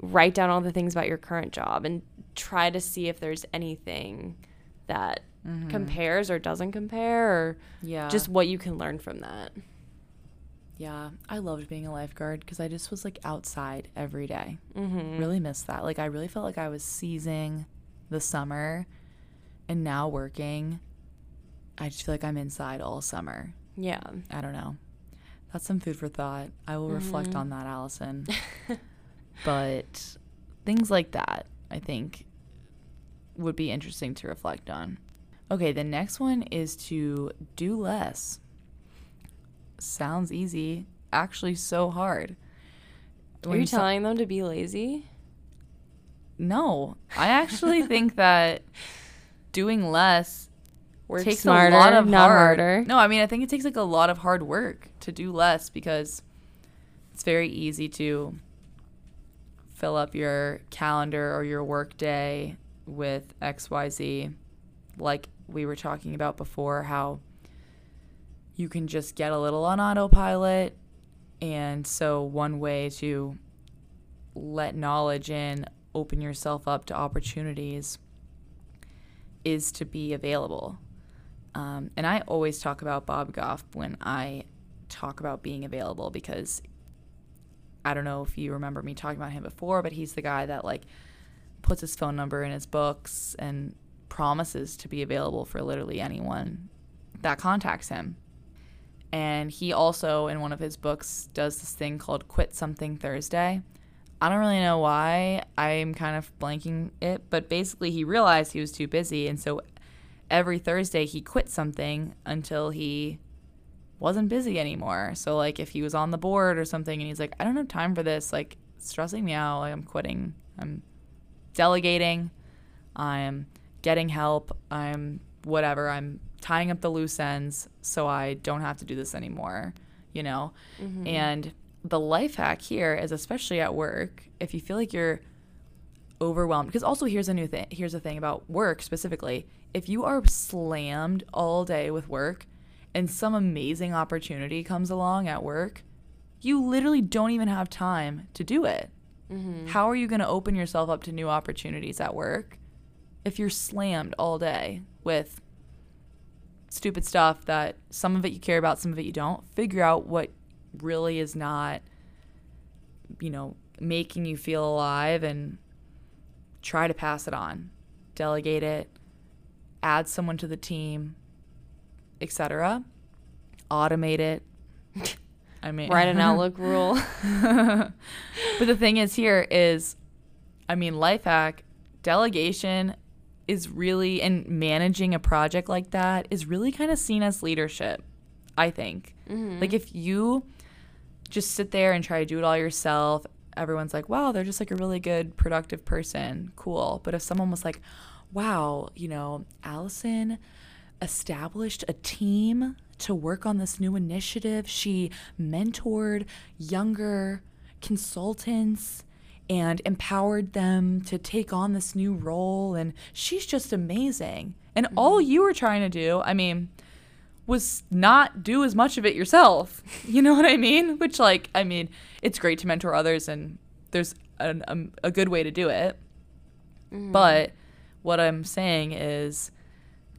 write down all the things about your current job and try to see if there's anything that compares or doesn't compare or Yeah. just what you can learn from that. Yeah, I loved being a lifeguard because I just was like outside every day. Mm-hmm. Really missed that. Like I really felt like I was seizing the summer, and now working, I just feel like I'm inside all summer. Yeah. I don't know. That's some food for thought. I will reflect mm-hmm. on that, Allison. <laughs> but things like that, I think, would be interesting to reflect on. Okay, the next one is to do less. Sounds easy, actually, so hard. Are When you so- telling them to be lazy? no, I actually think that <laughs> doing less Work takes smarter, a lot of not hard. harder. No, I mean I think it takes like a lot of hard work to do less because it's very easy to fill up your calendar or your work day with XYZ like we were talking about before how you can just get a little on autopilot and so one way to let knowledge in open yourself up to opportunities is to be available um, and I always talk about Bob Goff when I talk about being available because I don't know if you remember me talking about him before, but he's the guy that like puts his phone number in his books and promises to be available for literally anyone that contacts him. And he also, in one of his books, does this thing called Quit Something Thursday. I don't really know why. I'm kind of blanking it, but basically, he realized he was too busy. And so every Thursday, he quit something until he wasn't busy anymore. So, like, if he was on the board or something and he's like, I don't have time for this, like, stressing me out, like, I'm quitting, I'm delegating, I'm getting help, I'm whatever, I'm tying up the loose ends so I don't have to do this anymore, you know? Mm-hmm. And the life hack here is especially at work, if you feel like you're overwhelmed, because also here's a new thing, here's the thing about work specifically. If you are slammed all day with work and some amazing opportunity comes along at work, you literally don't even have time to do it. Mm-hmm. How are you going to open yourself up to new opportunities at work if you're slammed all day with stupid stuff that some of it you care about, some of it you don't? Figure out what really is not, you know, making you feel alive and try to pass it on. Delegate it, add someone to the team, etc. Automate it. <laughs> I mean, Write an <laughs> Outlook rule. <laughs> but the thing is here is I mean life hack delegation is really and managing a project like that is really kind of seen as leadership. I think. Mm-hmm. Like if you just sit there and try to do it all yourself, everyone's like, "Wow, they're just like a really good productive person." Cool. But if someone was like, "Wow, you know, Allison established a team to work on this new initiative. She mentored younger consultants and empowered them to take on this new role. And she's just amazing. And mm-hmm. all you were trying to do, I mean, was not do as much of it yourself. You know what I mean? Which, like, I mean, it's great to mentor others, and there's an, um, a good way to do it. Mm-hmm. But what I'm saying is,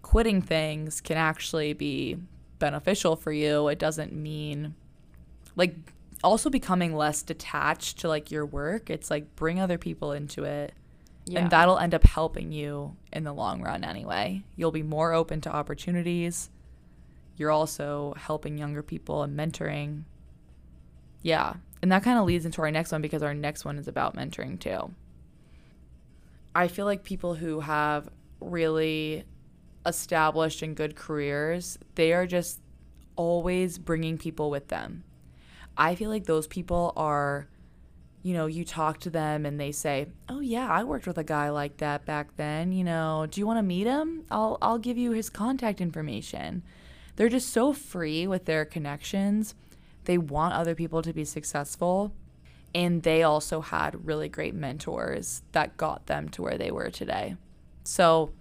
quitting things can actually be beneficial for you. It doesn't mean like also becoming less detached to like your work. It's like bring other people into it. Yeah. And that'll end up helping you in the long run anyway. You'll be more open to opportunities. You're also helping younger people and mentoring. Yeah. And that kind of leads into our next one because our next one is about mentoring too. I feel like people who have really established and good careers, they are just always bringing people with them. I feel like those people are, you know, you talk to them and they say, "Oh yeah, I worked with a guy like that back then. You know, do you want to meet him? I'll I'll give you his contact information." They're just so free with their connections. They want other people to be successful. And they also had really great mentors that got them to where they were today. So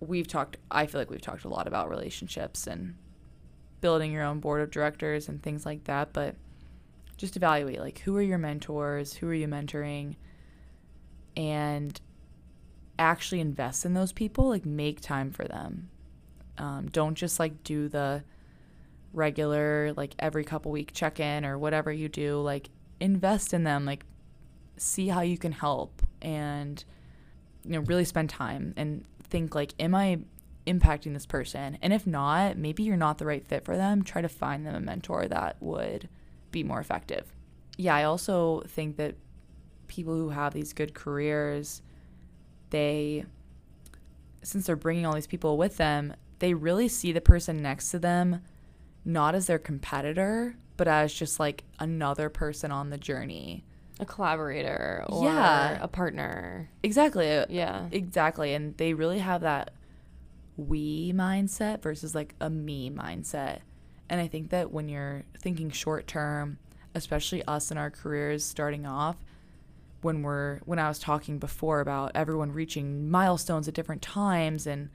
we've talked I feel like we've talked a lot about relationships and building your own board of directors and things like that, but just evaluate like who are your mentors, who are you mentoring and actually invest in those people, like make time for them. Um, don't just like do the regular like every couple week check in or whatever you do, like invest in them, like see how you can help and you know really spend time and think like, am I impacting this person? And if not, maybe you're not the right fit for them. Try to find them a mentor that would be more effective. Yeah, I also think that people who have these good careers, they, since they're bringing all these people with them, they really see the person next to them not as their competitor, but as just like another person on the journey a collaborator or yeah. a partner. Exactly. Yeah. Exactly. And they really have that we mindset versus like a me mindset. And I think that when you're thinking short term, especially us in our careers starting off, when we're when I was talking before about everyone reaching milestones at different times and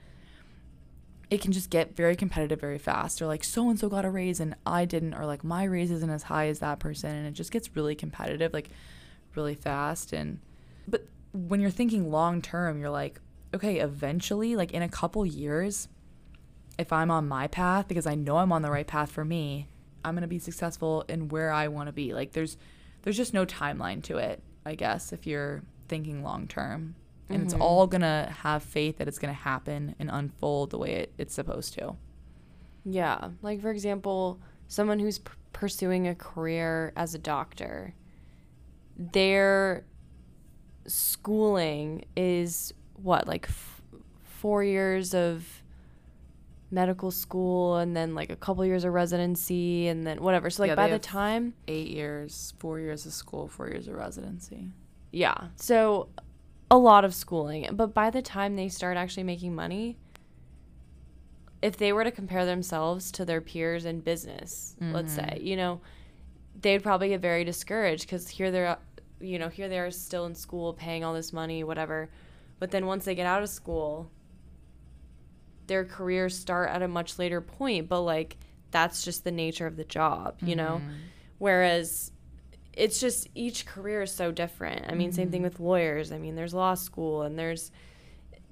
it can just get very competitive very fast. Or like so and so got a raise and I didn't or like my raise isn't as high as that person and it just gets really competitive like really fast and but when you're thinking long term you're like okay eventually like in a couple years if I'm on my path because I know I'm on the right path for me I'm to be successful in where I want to be. Like there's there's just no timeline to it I guess if you're thinking long term and mm-hmm. it's all gonna have faith that it's gonna happen and unfold the way it, it's supposed to. Yeah like for example someone who's p- pursuing a career as a doctor their schooling is what like f- four years of medical school and then like a couple years of residency and then whatever. So like yeah, by the time eight years four years of school four years of residency. Yeah. So a lot of schooling. But by the time they start actually making money, if they were to compare themselves to their peers in business, mm-hmm. let's say, mm-hmm. you know, they'd probably get very discouraged because here they're, you know, here they are still in school paying all this money, whatever. But then once they get out of school, their careers start at a much later point. But like, that's just the nature of the job, you mm-hmm. know? Whereas it's just each career is so different. I mean, mm-hmm. same thing mm-hmm. with lawyers. I mean, there's law school and there's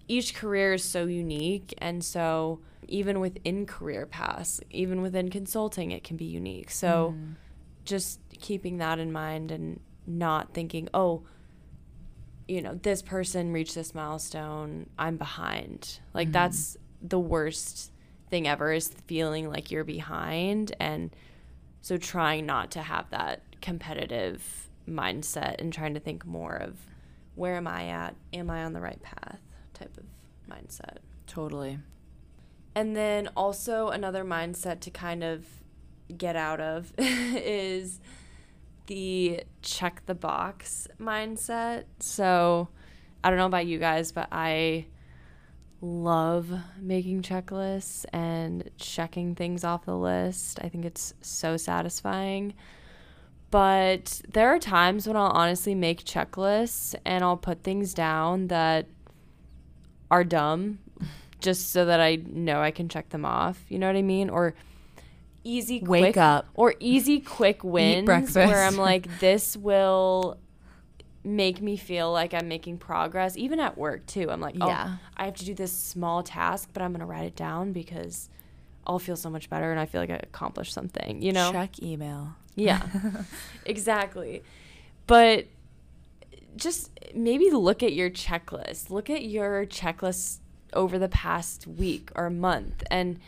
each career is so unique and so even within career paths, even within consulting, it can be unique. So mm. just keeping that in mind and not thinking, "Oh, you know, this person reached this milestone, I'm behind." Like mm. that's the worst thing ever is feeling like you're behind and so trying not to have that competitive mindset and trying to think more of where am I at? Am I on the right path type of mindset. Totally. And then also another mindset to kind of get out of <laughs> is the check the box mindset. So I don't know about you guys, but I love making checklists and checking things off the list. I think it's so satisfying. But there are times when I'll honestly make checklists and I'll put things down that are dumb just so that I know I can check them off. You know what I mean? Or easy quick, Wake up. or easy quick wins breakfast. where I'm like <laughs> this will make me feel like I'm making progress even at work too. I'm like, oh, Yeah. I have to do this small task, but I'm going to write it down because I'll feel so much better and I feel like I accomplished something, you know? Check email. Yeah, <laughs> exactly. But just maybe look at your checklist. Look at your checklist over the past week or month and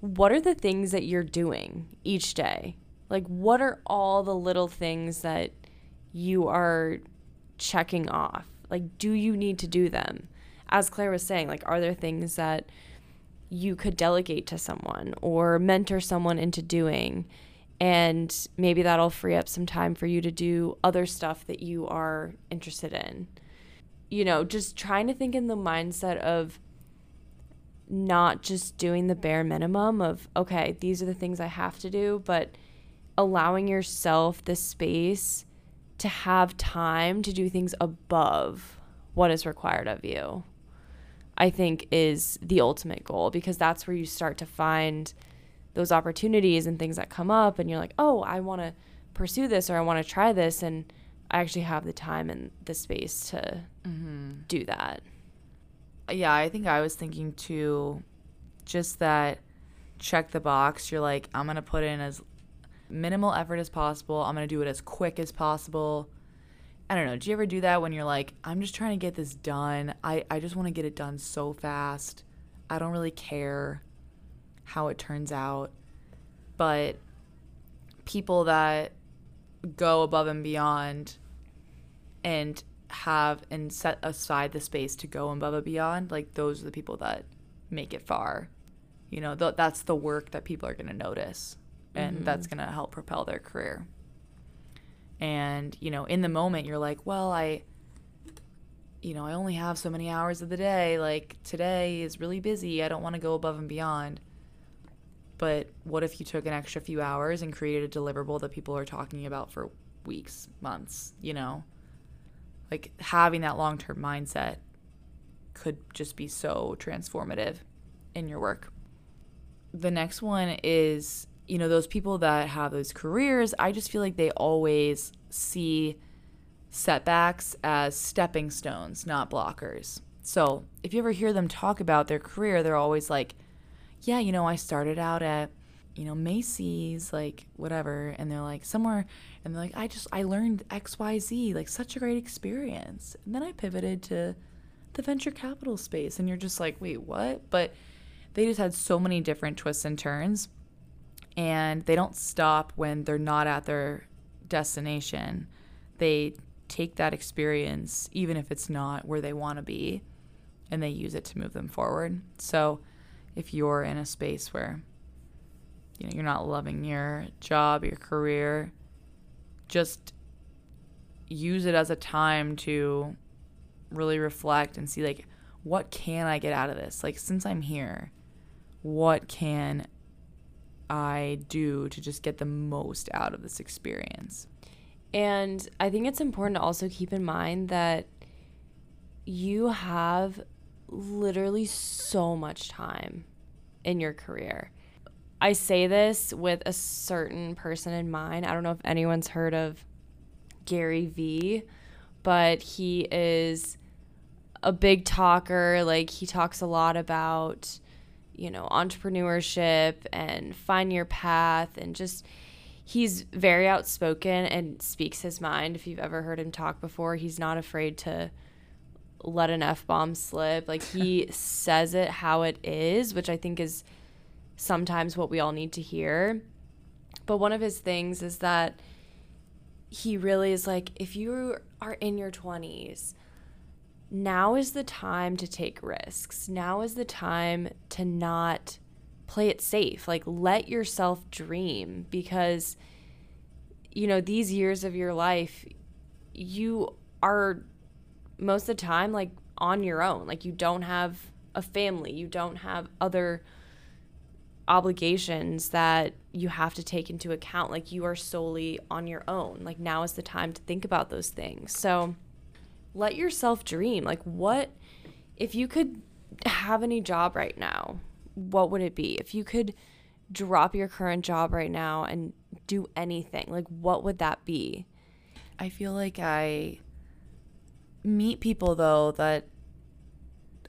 what are the things that you're doing each day? Like, what are all the little things that you are checking off? Like, do you need to do them? As Claire was saying, like, are there things that you could delegate to someone or mentor someone into doing? And maybe that'll free up some time for you to do other stuff that you are interested in. You know, just trying to think in the mindset of not just doing the bare minimum of, okay, these are the things I have to do, but allowing yourself the space to have time to do things above what is required of you. I think is the ultimate goal because that's where you start to find those opportunities and things that come up and you're like, "Oh, I want to pursue this or I want to try this and I actually have the time and the space to mm-hmm. do that." Yeah, I think I was thinking too, just that check the box. You're like, I'm going to put in as minimal effort as possible. I'm going to do it as quick as possible. I don't know. Do you ever do that when you're like, I'm just trying to get this done? I, I just want to get it done so fast. I don't really care how it turns out. But people that go above and beyond and have and set aside the space to go above and beyond, like those are the people that make it far. You know, th- that's the work that people are going to notice and mm-hmm. that's going to help propel their career. And, you know, in the moment you're like, well, I you know, I only have so many hours of the day. Like today is really busy. I don't want to go above and beyond. But what if you took an extra few hours and created a deliverable that people are talking about for weeks, months, you know? Like having that long term mindset could just be so transformative in your work. The next one is, you know, those people that have those careers, I just feel like they always see setbacks as stepping stones, not blockers. So if you ever hear them talk about their career, they're always like, yeah, you know, I started out at, you know, Macy's, like whatever. And they're like, somewhere, and they're like, I just, I learned XYZ, like such a great experience. And then I pivoted to the venture capital space. And you're just like, wait, what? But they just had so many different twists and turns. And they don't stop when they're not at their destination. They take that experience, even if it's not where they want to be, and they use it to move them forward. So if you're in a space where you know you're not loving your job, your career, just use it as a time to really reflect and see like what can I get out of this? Like since I'm here, what can I do to just get the most out of this experience? And I think it's important to also keep in mind that you have literally so much time in your career. I say this with a certain person in mind. I don't know if anyone's heard of Gary Vee, but he is a big talker. Like, he talks a lot about, you know, entrepreneurship and find your path and just he's very outspoken and speaks his mind. If you've ever heard him talk before, he's not afraid to let an F bomb slip. Like he <laughs> says it how it is, which I think is sometimes what we all need to hear. But one of his things is that he really is like, if you are in your 20s, now is the time to take risks. Now is the time to not play it safe. Like let yourself dream because you know, these years of your life you are most of the time like on your own. Like you don't have a family, you don't have other obligations that you have to take into account. Like you are solely on your own. Like now is the time to think about those things. So let yourself dream. Like what if you could have any job right now, what would it be? If you could drop your current job right now and do anything, like what would that be? I feel like I meet people though that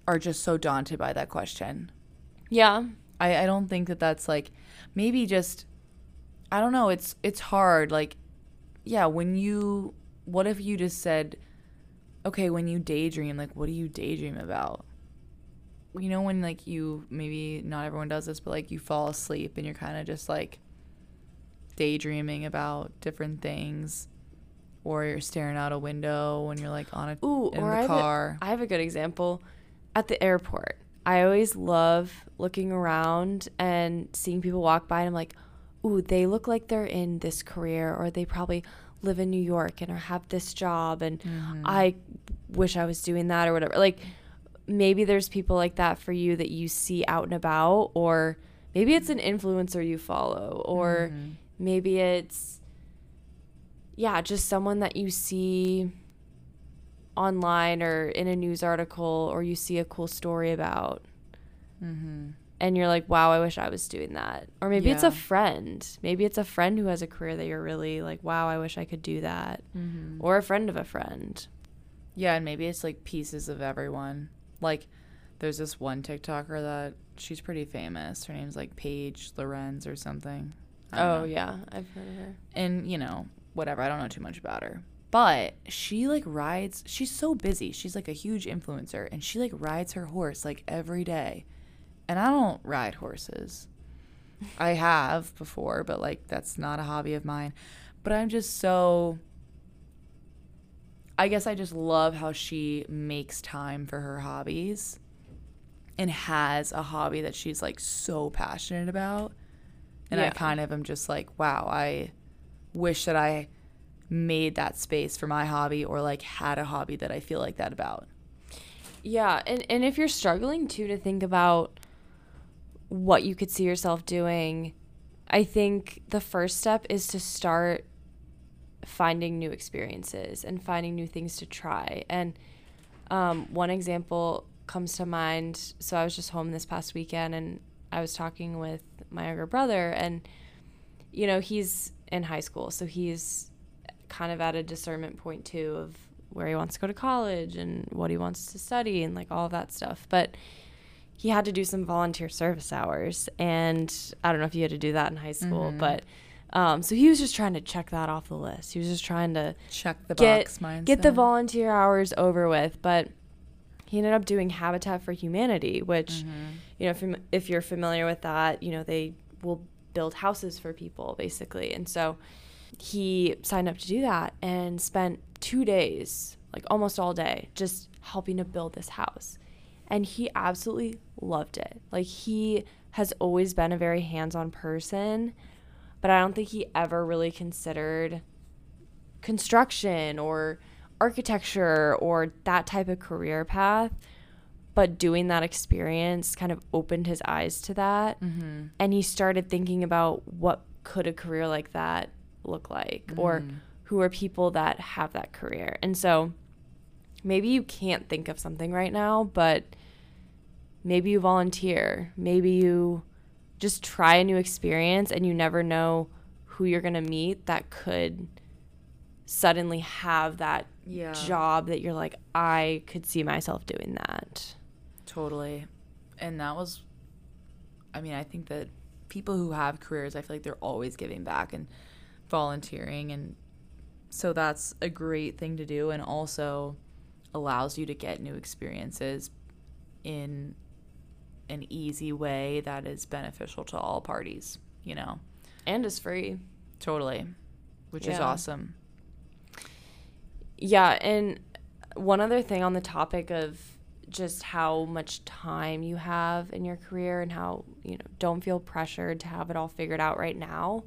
are just so daunted by that question. Yeah. I, I don't think that that's like maybe just I don't know, it's it's hard like yeah, when you what if you just said okay, when you daydream, like what do you daydream about? You know when like you maybe not everyone does this, but like you fall asleep and you're kind of just like daydreaming about different things or you're staring out a window when you're like on a Ooh, in or the I have, car. a, I have a good example at the airport. I always love looking around and seeing people walk by and I'm like, "Ooh, they look like they're in this career or they probably live in New York and or have this job and Mm-hmm. I wish I was doing that or whatever." Like maybe there's people like that for you that you see out and about or maybe it's an influencer you follow or Mm-hmm. maybe it's yeah, just someone that you see online or in a news article or you see a cool story about. mm-hmm. And you're like, wow, I wish I was doing that. Or maybe it's a friend. Maybe it's a friend who has a career that you're really like, wow, I wish I could do that. Mm-hmm. Or a friend of a friend. Yeah, and maybe it's like pieces of everyone. Like, there's this one TikToker that she's pretty famous. Her name's like Paige Lorenz or something. Oh, know. yeah. I've heard of her. And, you know, whatever. I don't know too much about her. But she like rides, she's so busy. She's like a huge influencer and she like rides her horse like every day. And I don't ride horses. I have before, but like that's not a hobby of mine. But I'm just so I guess I just love how she makes time for her hobbies and has a hobby that she's like so passionate about. And I kind of am just like, wow, I wish that I made that space for my hobby or like had a hobby that I feel like that about. Yeah, and and if you're struggling too to think about what you could see yourself doing, I think the first step is to start finding new experiences and finding new things to try. And um, one example comes to mind. So I was just home this past weekend, and I was talking with my younger brother, and you know he's in high school, so he's kind of at a discernment point too of where he wants to go to college and what he wants to study and like all that stuff. But he had to do some volunteer service hours, and I don't know if you had to do that in high school, Mhm. but um, so he was just trying to check that off the list. He was just trying to Check the get box mindset. get the volunteer hours over with, but he ended up doing Habitat for Humanity, which Mhm. you know if if you're familiar with that, you know they will build houses for people basically, and so he signed up to do that and spent two days, like almost all day, just helping to build this house. And he absolutely loved it. Like he has always been a very hands-on person, but I don't think he ever really considered construction or architecture or that type of career path. But doing that experience kind of opened his eyes to that. Mhm. And he started thinking about what could a career like that look like or Mhm. who are people that have that career. And so maybe you can't think of something right now, but maybe you volunteer. Maybe you just try a new experience and you never know who you're going to meet that could suddenly have that Yeah. job that you're like I could see myself doing that. Totally. And that was, I mean, I think that people who have careers, I feel like they're always giving back and volunteering. And so that's a great thing to do and also allows you to get new experiences in an easy way that is beneficial to all parties, you know? And is free. Totally. Which is awesome. Yeah, and one other thing on the topic of just how much time you have in your career and how, you know, don't feel pressured to have it all figured out right now.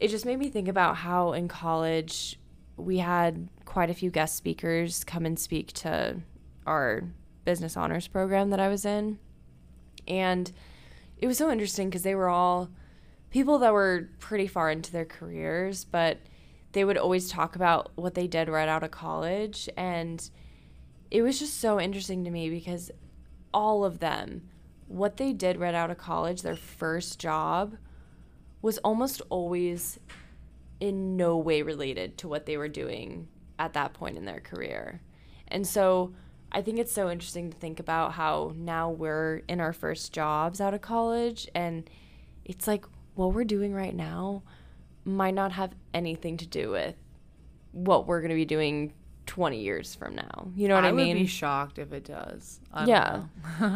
It just made me think about how in college we had quite a few guest speakers come and speak to our business honors program that I was in. And it was so interesting because they were all people that were pretty far into their careers, but they would always talk about what they did right out of college. And it was just so interesting to me because all of them, what they did right out of college, their first job, was almost always in no way related to what they were doing at that point in their career. And so I think it's so interesting to think about how now we're in our first jobs out of college and it's like what we're doing right now might not have anything to do with what we're going to be doing 20 years from now. You know what I, I mean? I would be shocked if it does. yeah.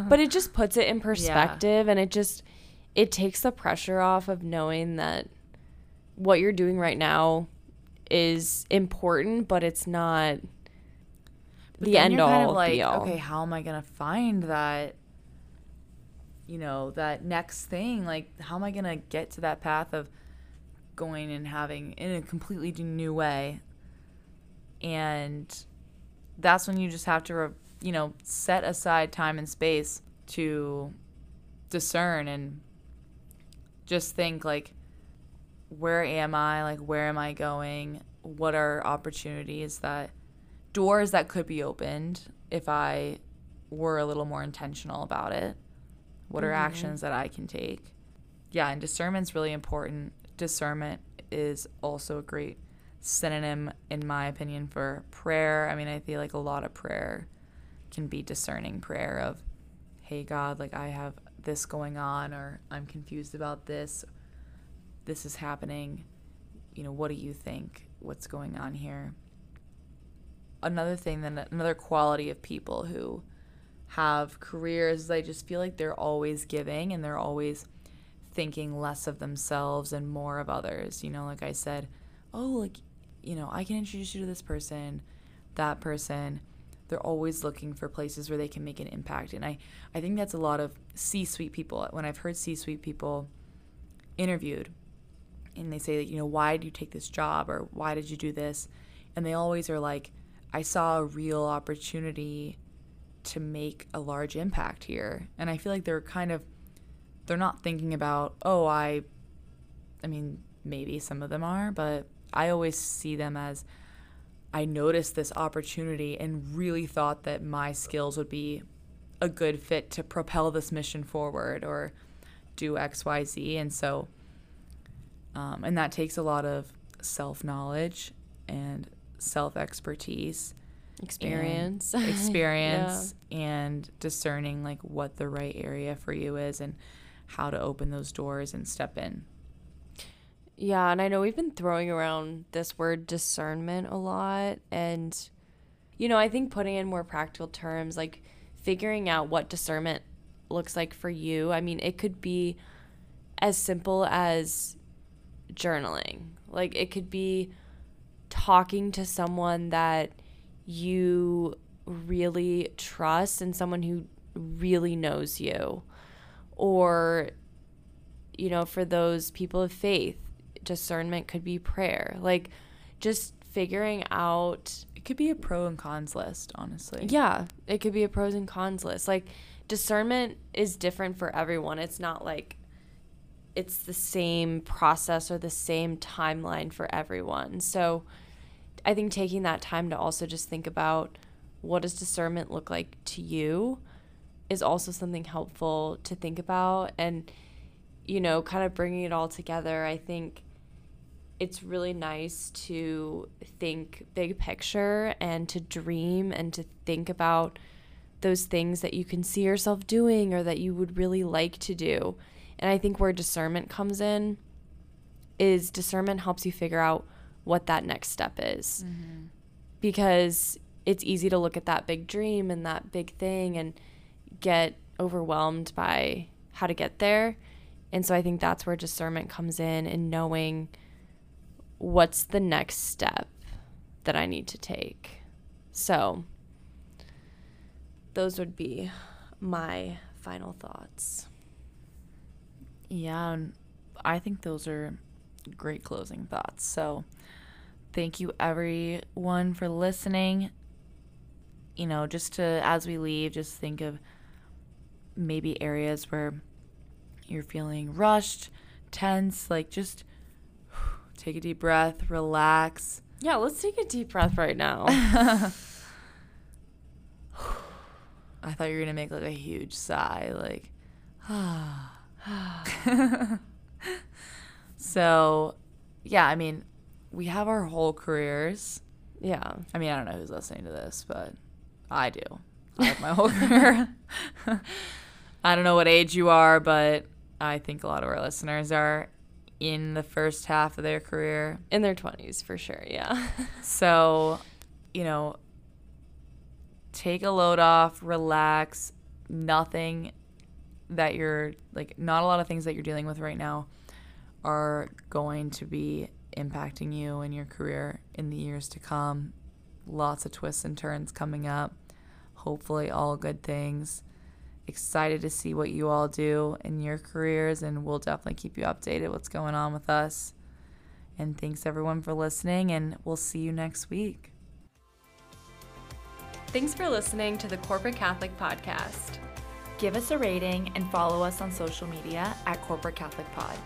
but it just puts it in <laughs> perspective yeah. and it just it takes the pressure off of knowing that what you're doing right now is important, but it's not but the end all. Kind of like, all. okay, how am I gonna find that? You know, that next thing. Like, how am I gonna get to that path of going and having in a completely new way? And that's when you just have to, you know, set aside time and space to discern and just think like where am I? Like, where am I going? What are opportunities that doors that could be opened if I were a little more intentional about it? What are mm-hmm. actions that I can take? Yeah, and discernment's really important. Discernment is also a great synonym, in my opinion, for prayer. I mean, I feel like a lot of prayer can be discerning prayer of, hey, God, like I have this going on, or I'm confused about this, this is happening. You know, what do you think? What's going on here? Another thing, that another quality of people who have careers, I just feel like they're always giving and they're always thinking less of themselves and more of others. You know, like I said, oh, like, you know, I can introduce you to this person, that person. They're always looking for places where they can make an impact. And I, I think that's a lot of C suite people. When I've heard C suite people interviewed, and they say, that, you know, why did you take this job or why did you do this? And they always are like, I saw a real opportunity to make a large impact here. And I feel like they're kind of they're not thinking about, oh, I I mean, maybe some of them are, but I always see them as I noticed this opportunity and really thought that my skills would be a good fit to propel this mission forward or do XYZ. And so um, and that takes a lot of self knowledge and self expertise, experience, and <laughs> experience, yeah. and discerning like what the right area for you is and how to open those doors and step in. Yeah, and I know we've been throwing around this word discernment a lot. And, you know, I think putting in more practical terms, like figuring out what discernment looks like for you. I mean, it could be as simple as journaling. Like it could be talking to someone that you really trust and someone who really knows you. Or, you know, for those people of faith, discernment could be prayer. Like just figuring out. It could be a pro and cons list, honestly. Yeah, it could be a pros and cons list. Like discernment is different for everyone. It's not like it's the same process or the same timeline for everyone. So I think taking that time to also just think about what does discernment look like to you is also something helpful to think about and you know kind of bringing it all together i think it's really nice to think big picture and to dream and to think about those things that you can see yourself doing or that you would really like to do and I think where discernment comes in is discernment helps you figure out what that next step is. Mm-hmm. Because it's easy to look at that big dream and that big thing and get overwhelmed by how to get there. And so I think that's where discernment comes in and knowing what's the next step that I need to take. So, those would be my final thoughts. Yeah, I think those are great closing thoughts. So, thank you everyone for listening. You know, just to as we leave, just think of maybe areas where you're feeling rushed, tense, like just take a deep breath, relax. Yeah, let's take a deep breath right now. <laughs> <sighs> I thought you were going to make like a huge sigh like <sighs> so, yeah, I mean, we have our whole careers. Yeah. I mean, I don't know who's listening to this, but I do. I have my whole <laughs> career. <laughs> I don't know what age you are, but I think a lot of our listeners are in the first half of their career. In their 20s, for sure, yeah. <laughs> so, you know, take a load off, relax. Nothing that you're like, not a lot of things that you're dealing with right now are going to be impacting you and your career in the years to come. Lots of twists and turns coming up. Hopefully, all good things. Excited to see what you all do in your careers, and we'll definitely keep you updated what's going on with us. And thanks everyone for listening, and we'll see you next week. Thanks for listening to the Corporate Catholic Podcast. Give us a rating and follow us on social media at Corporate Catholic Pod.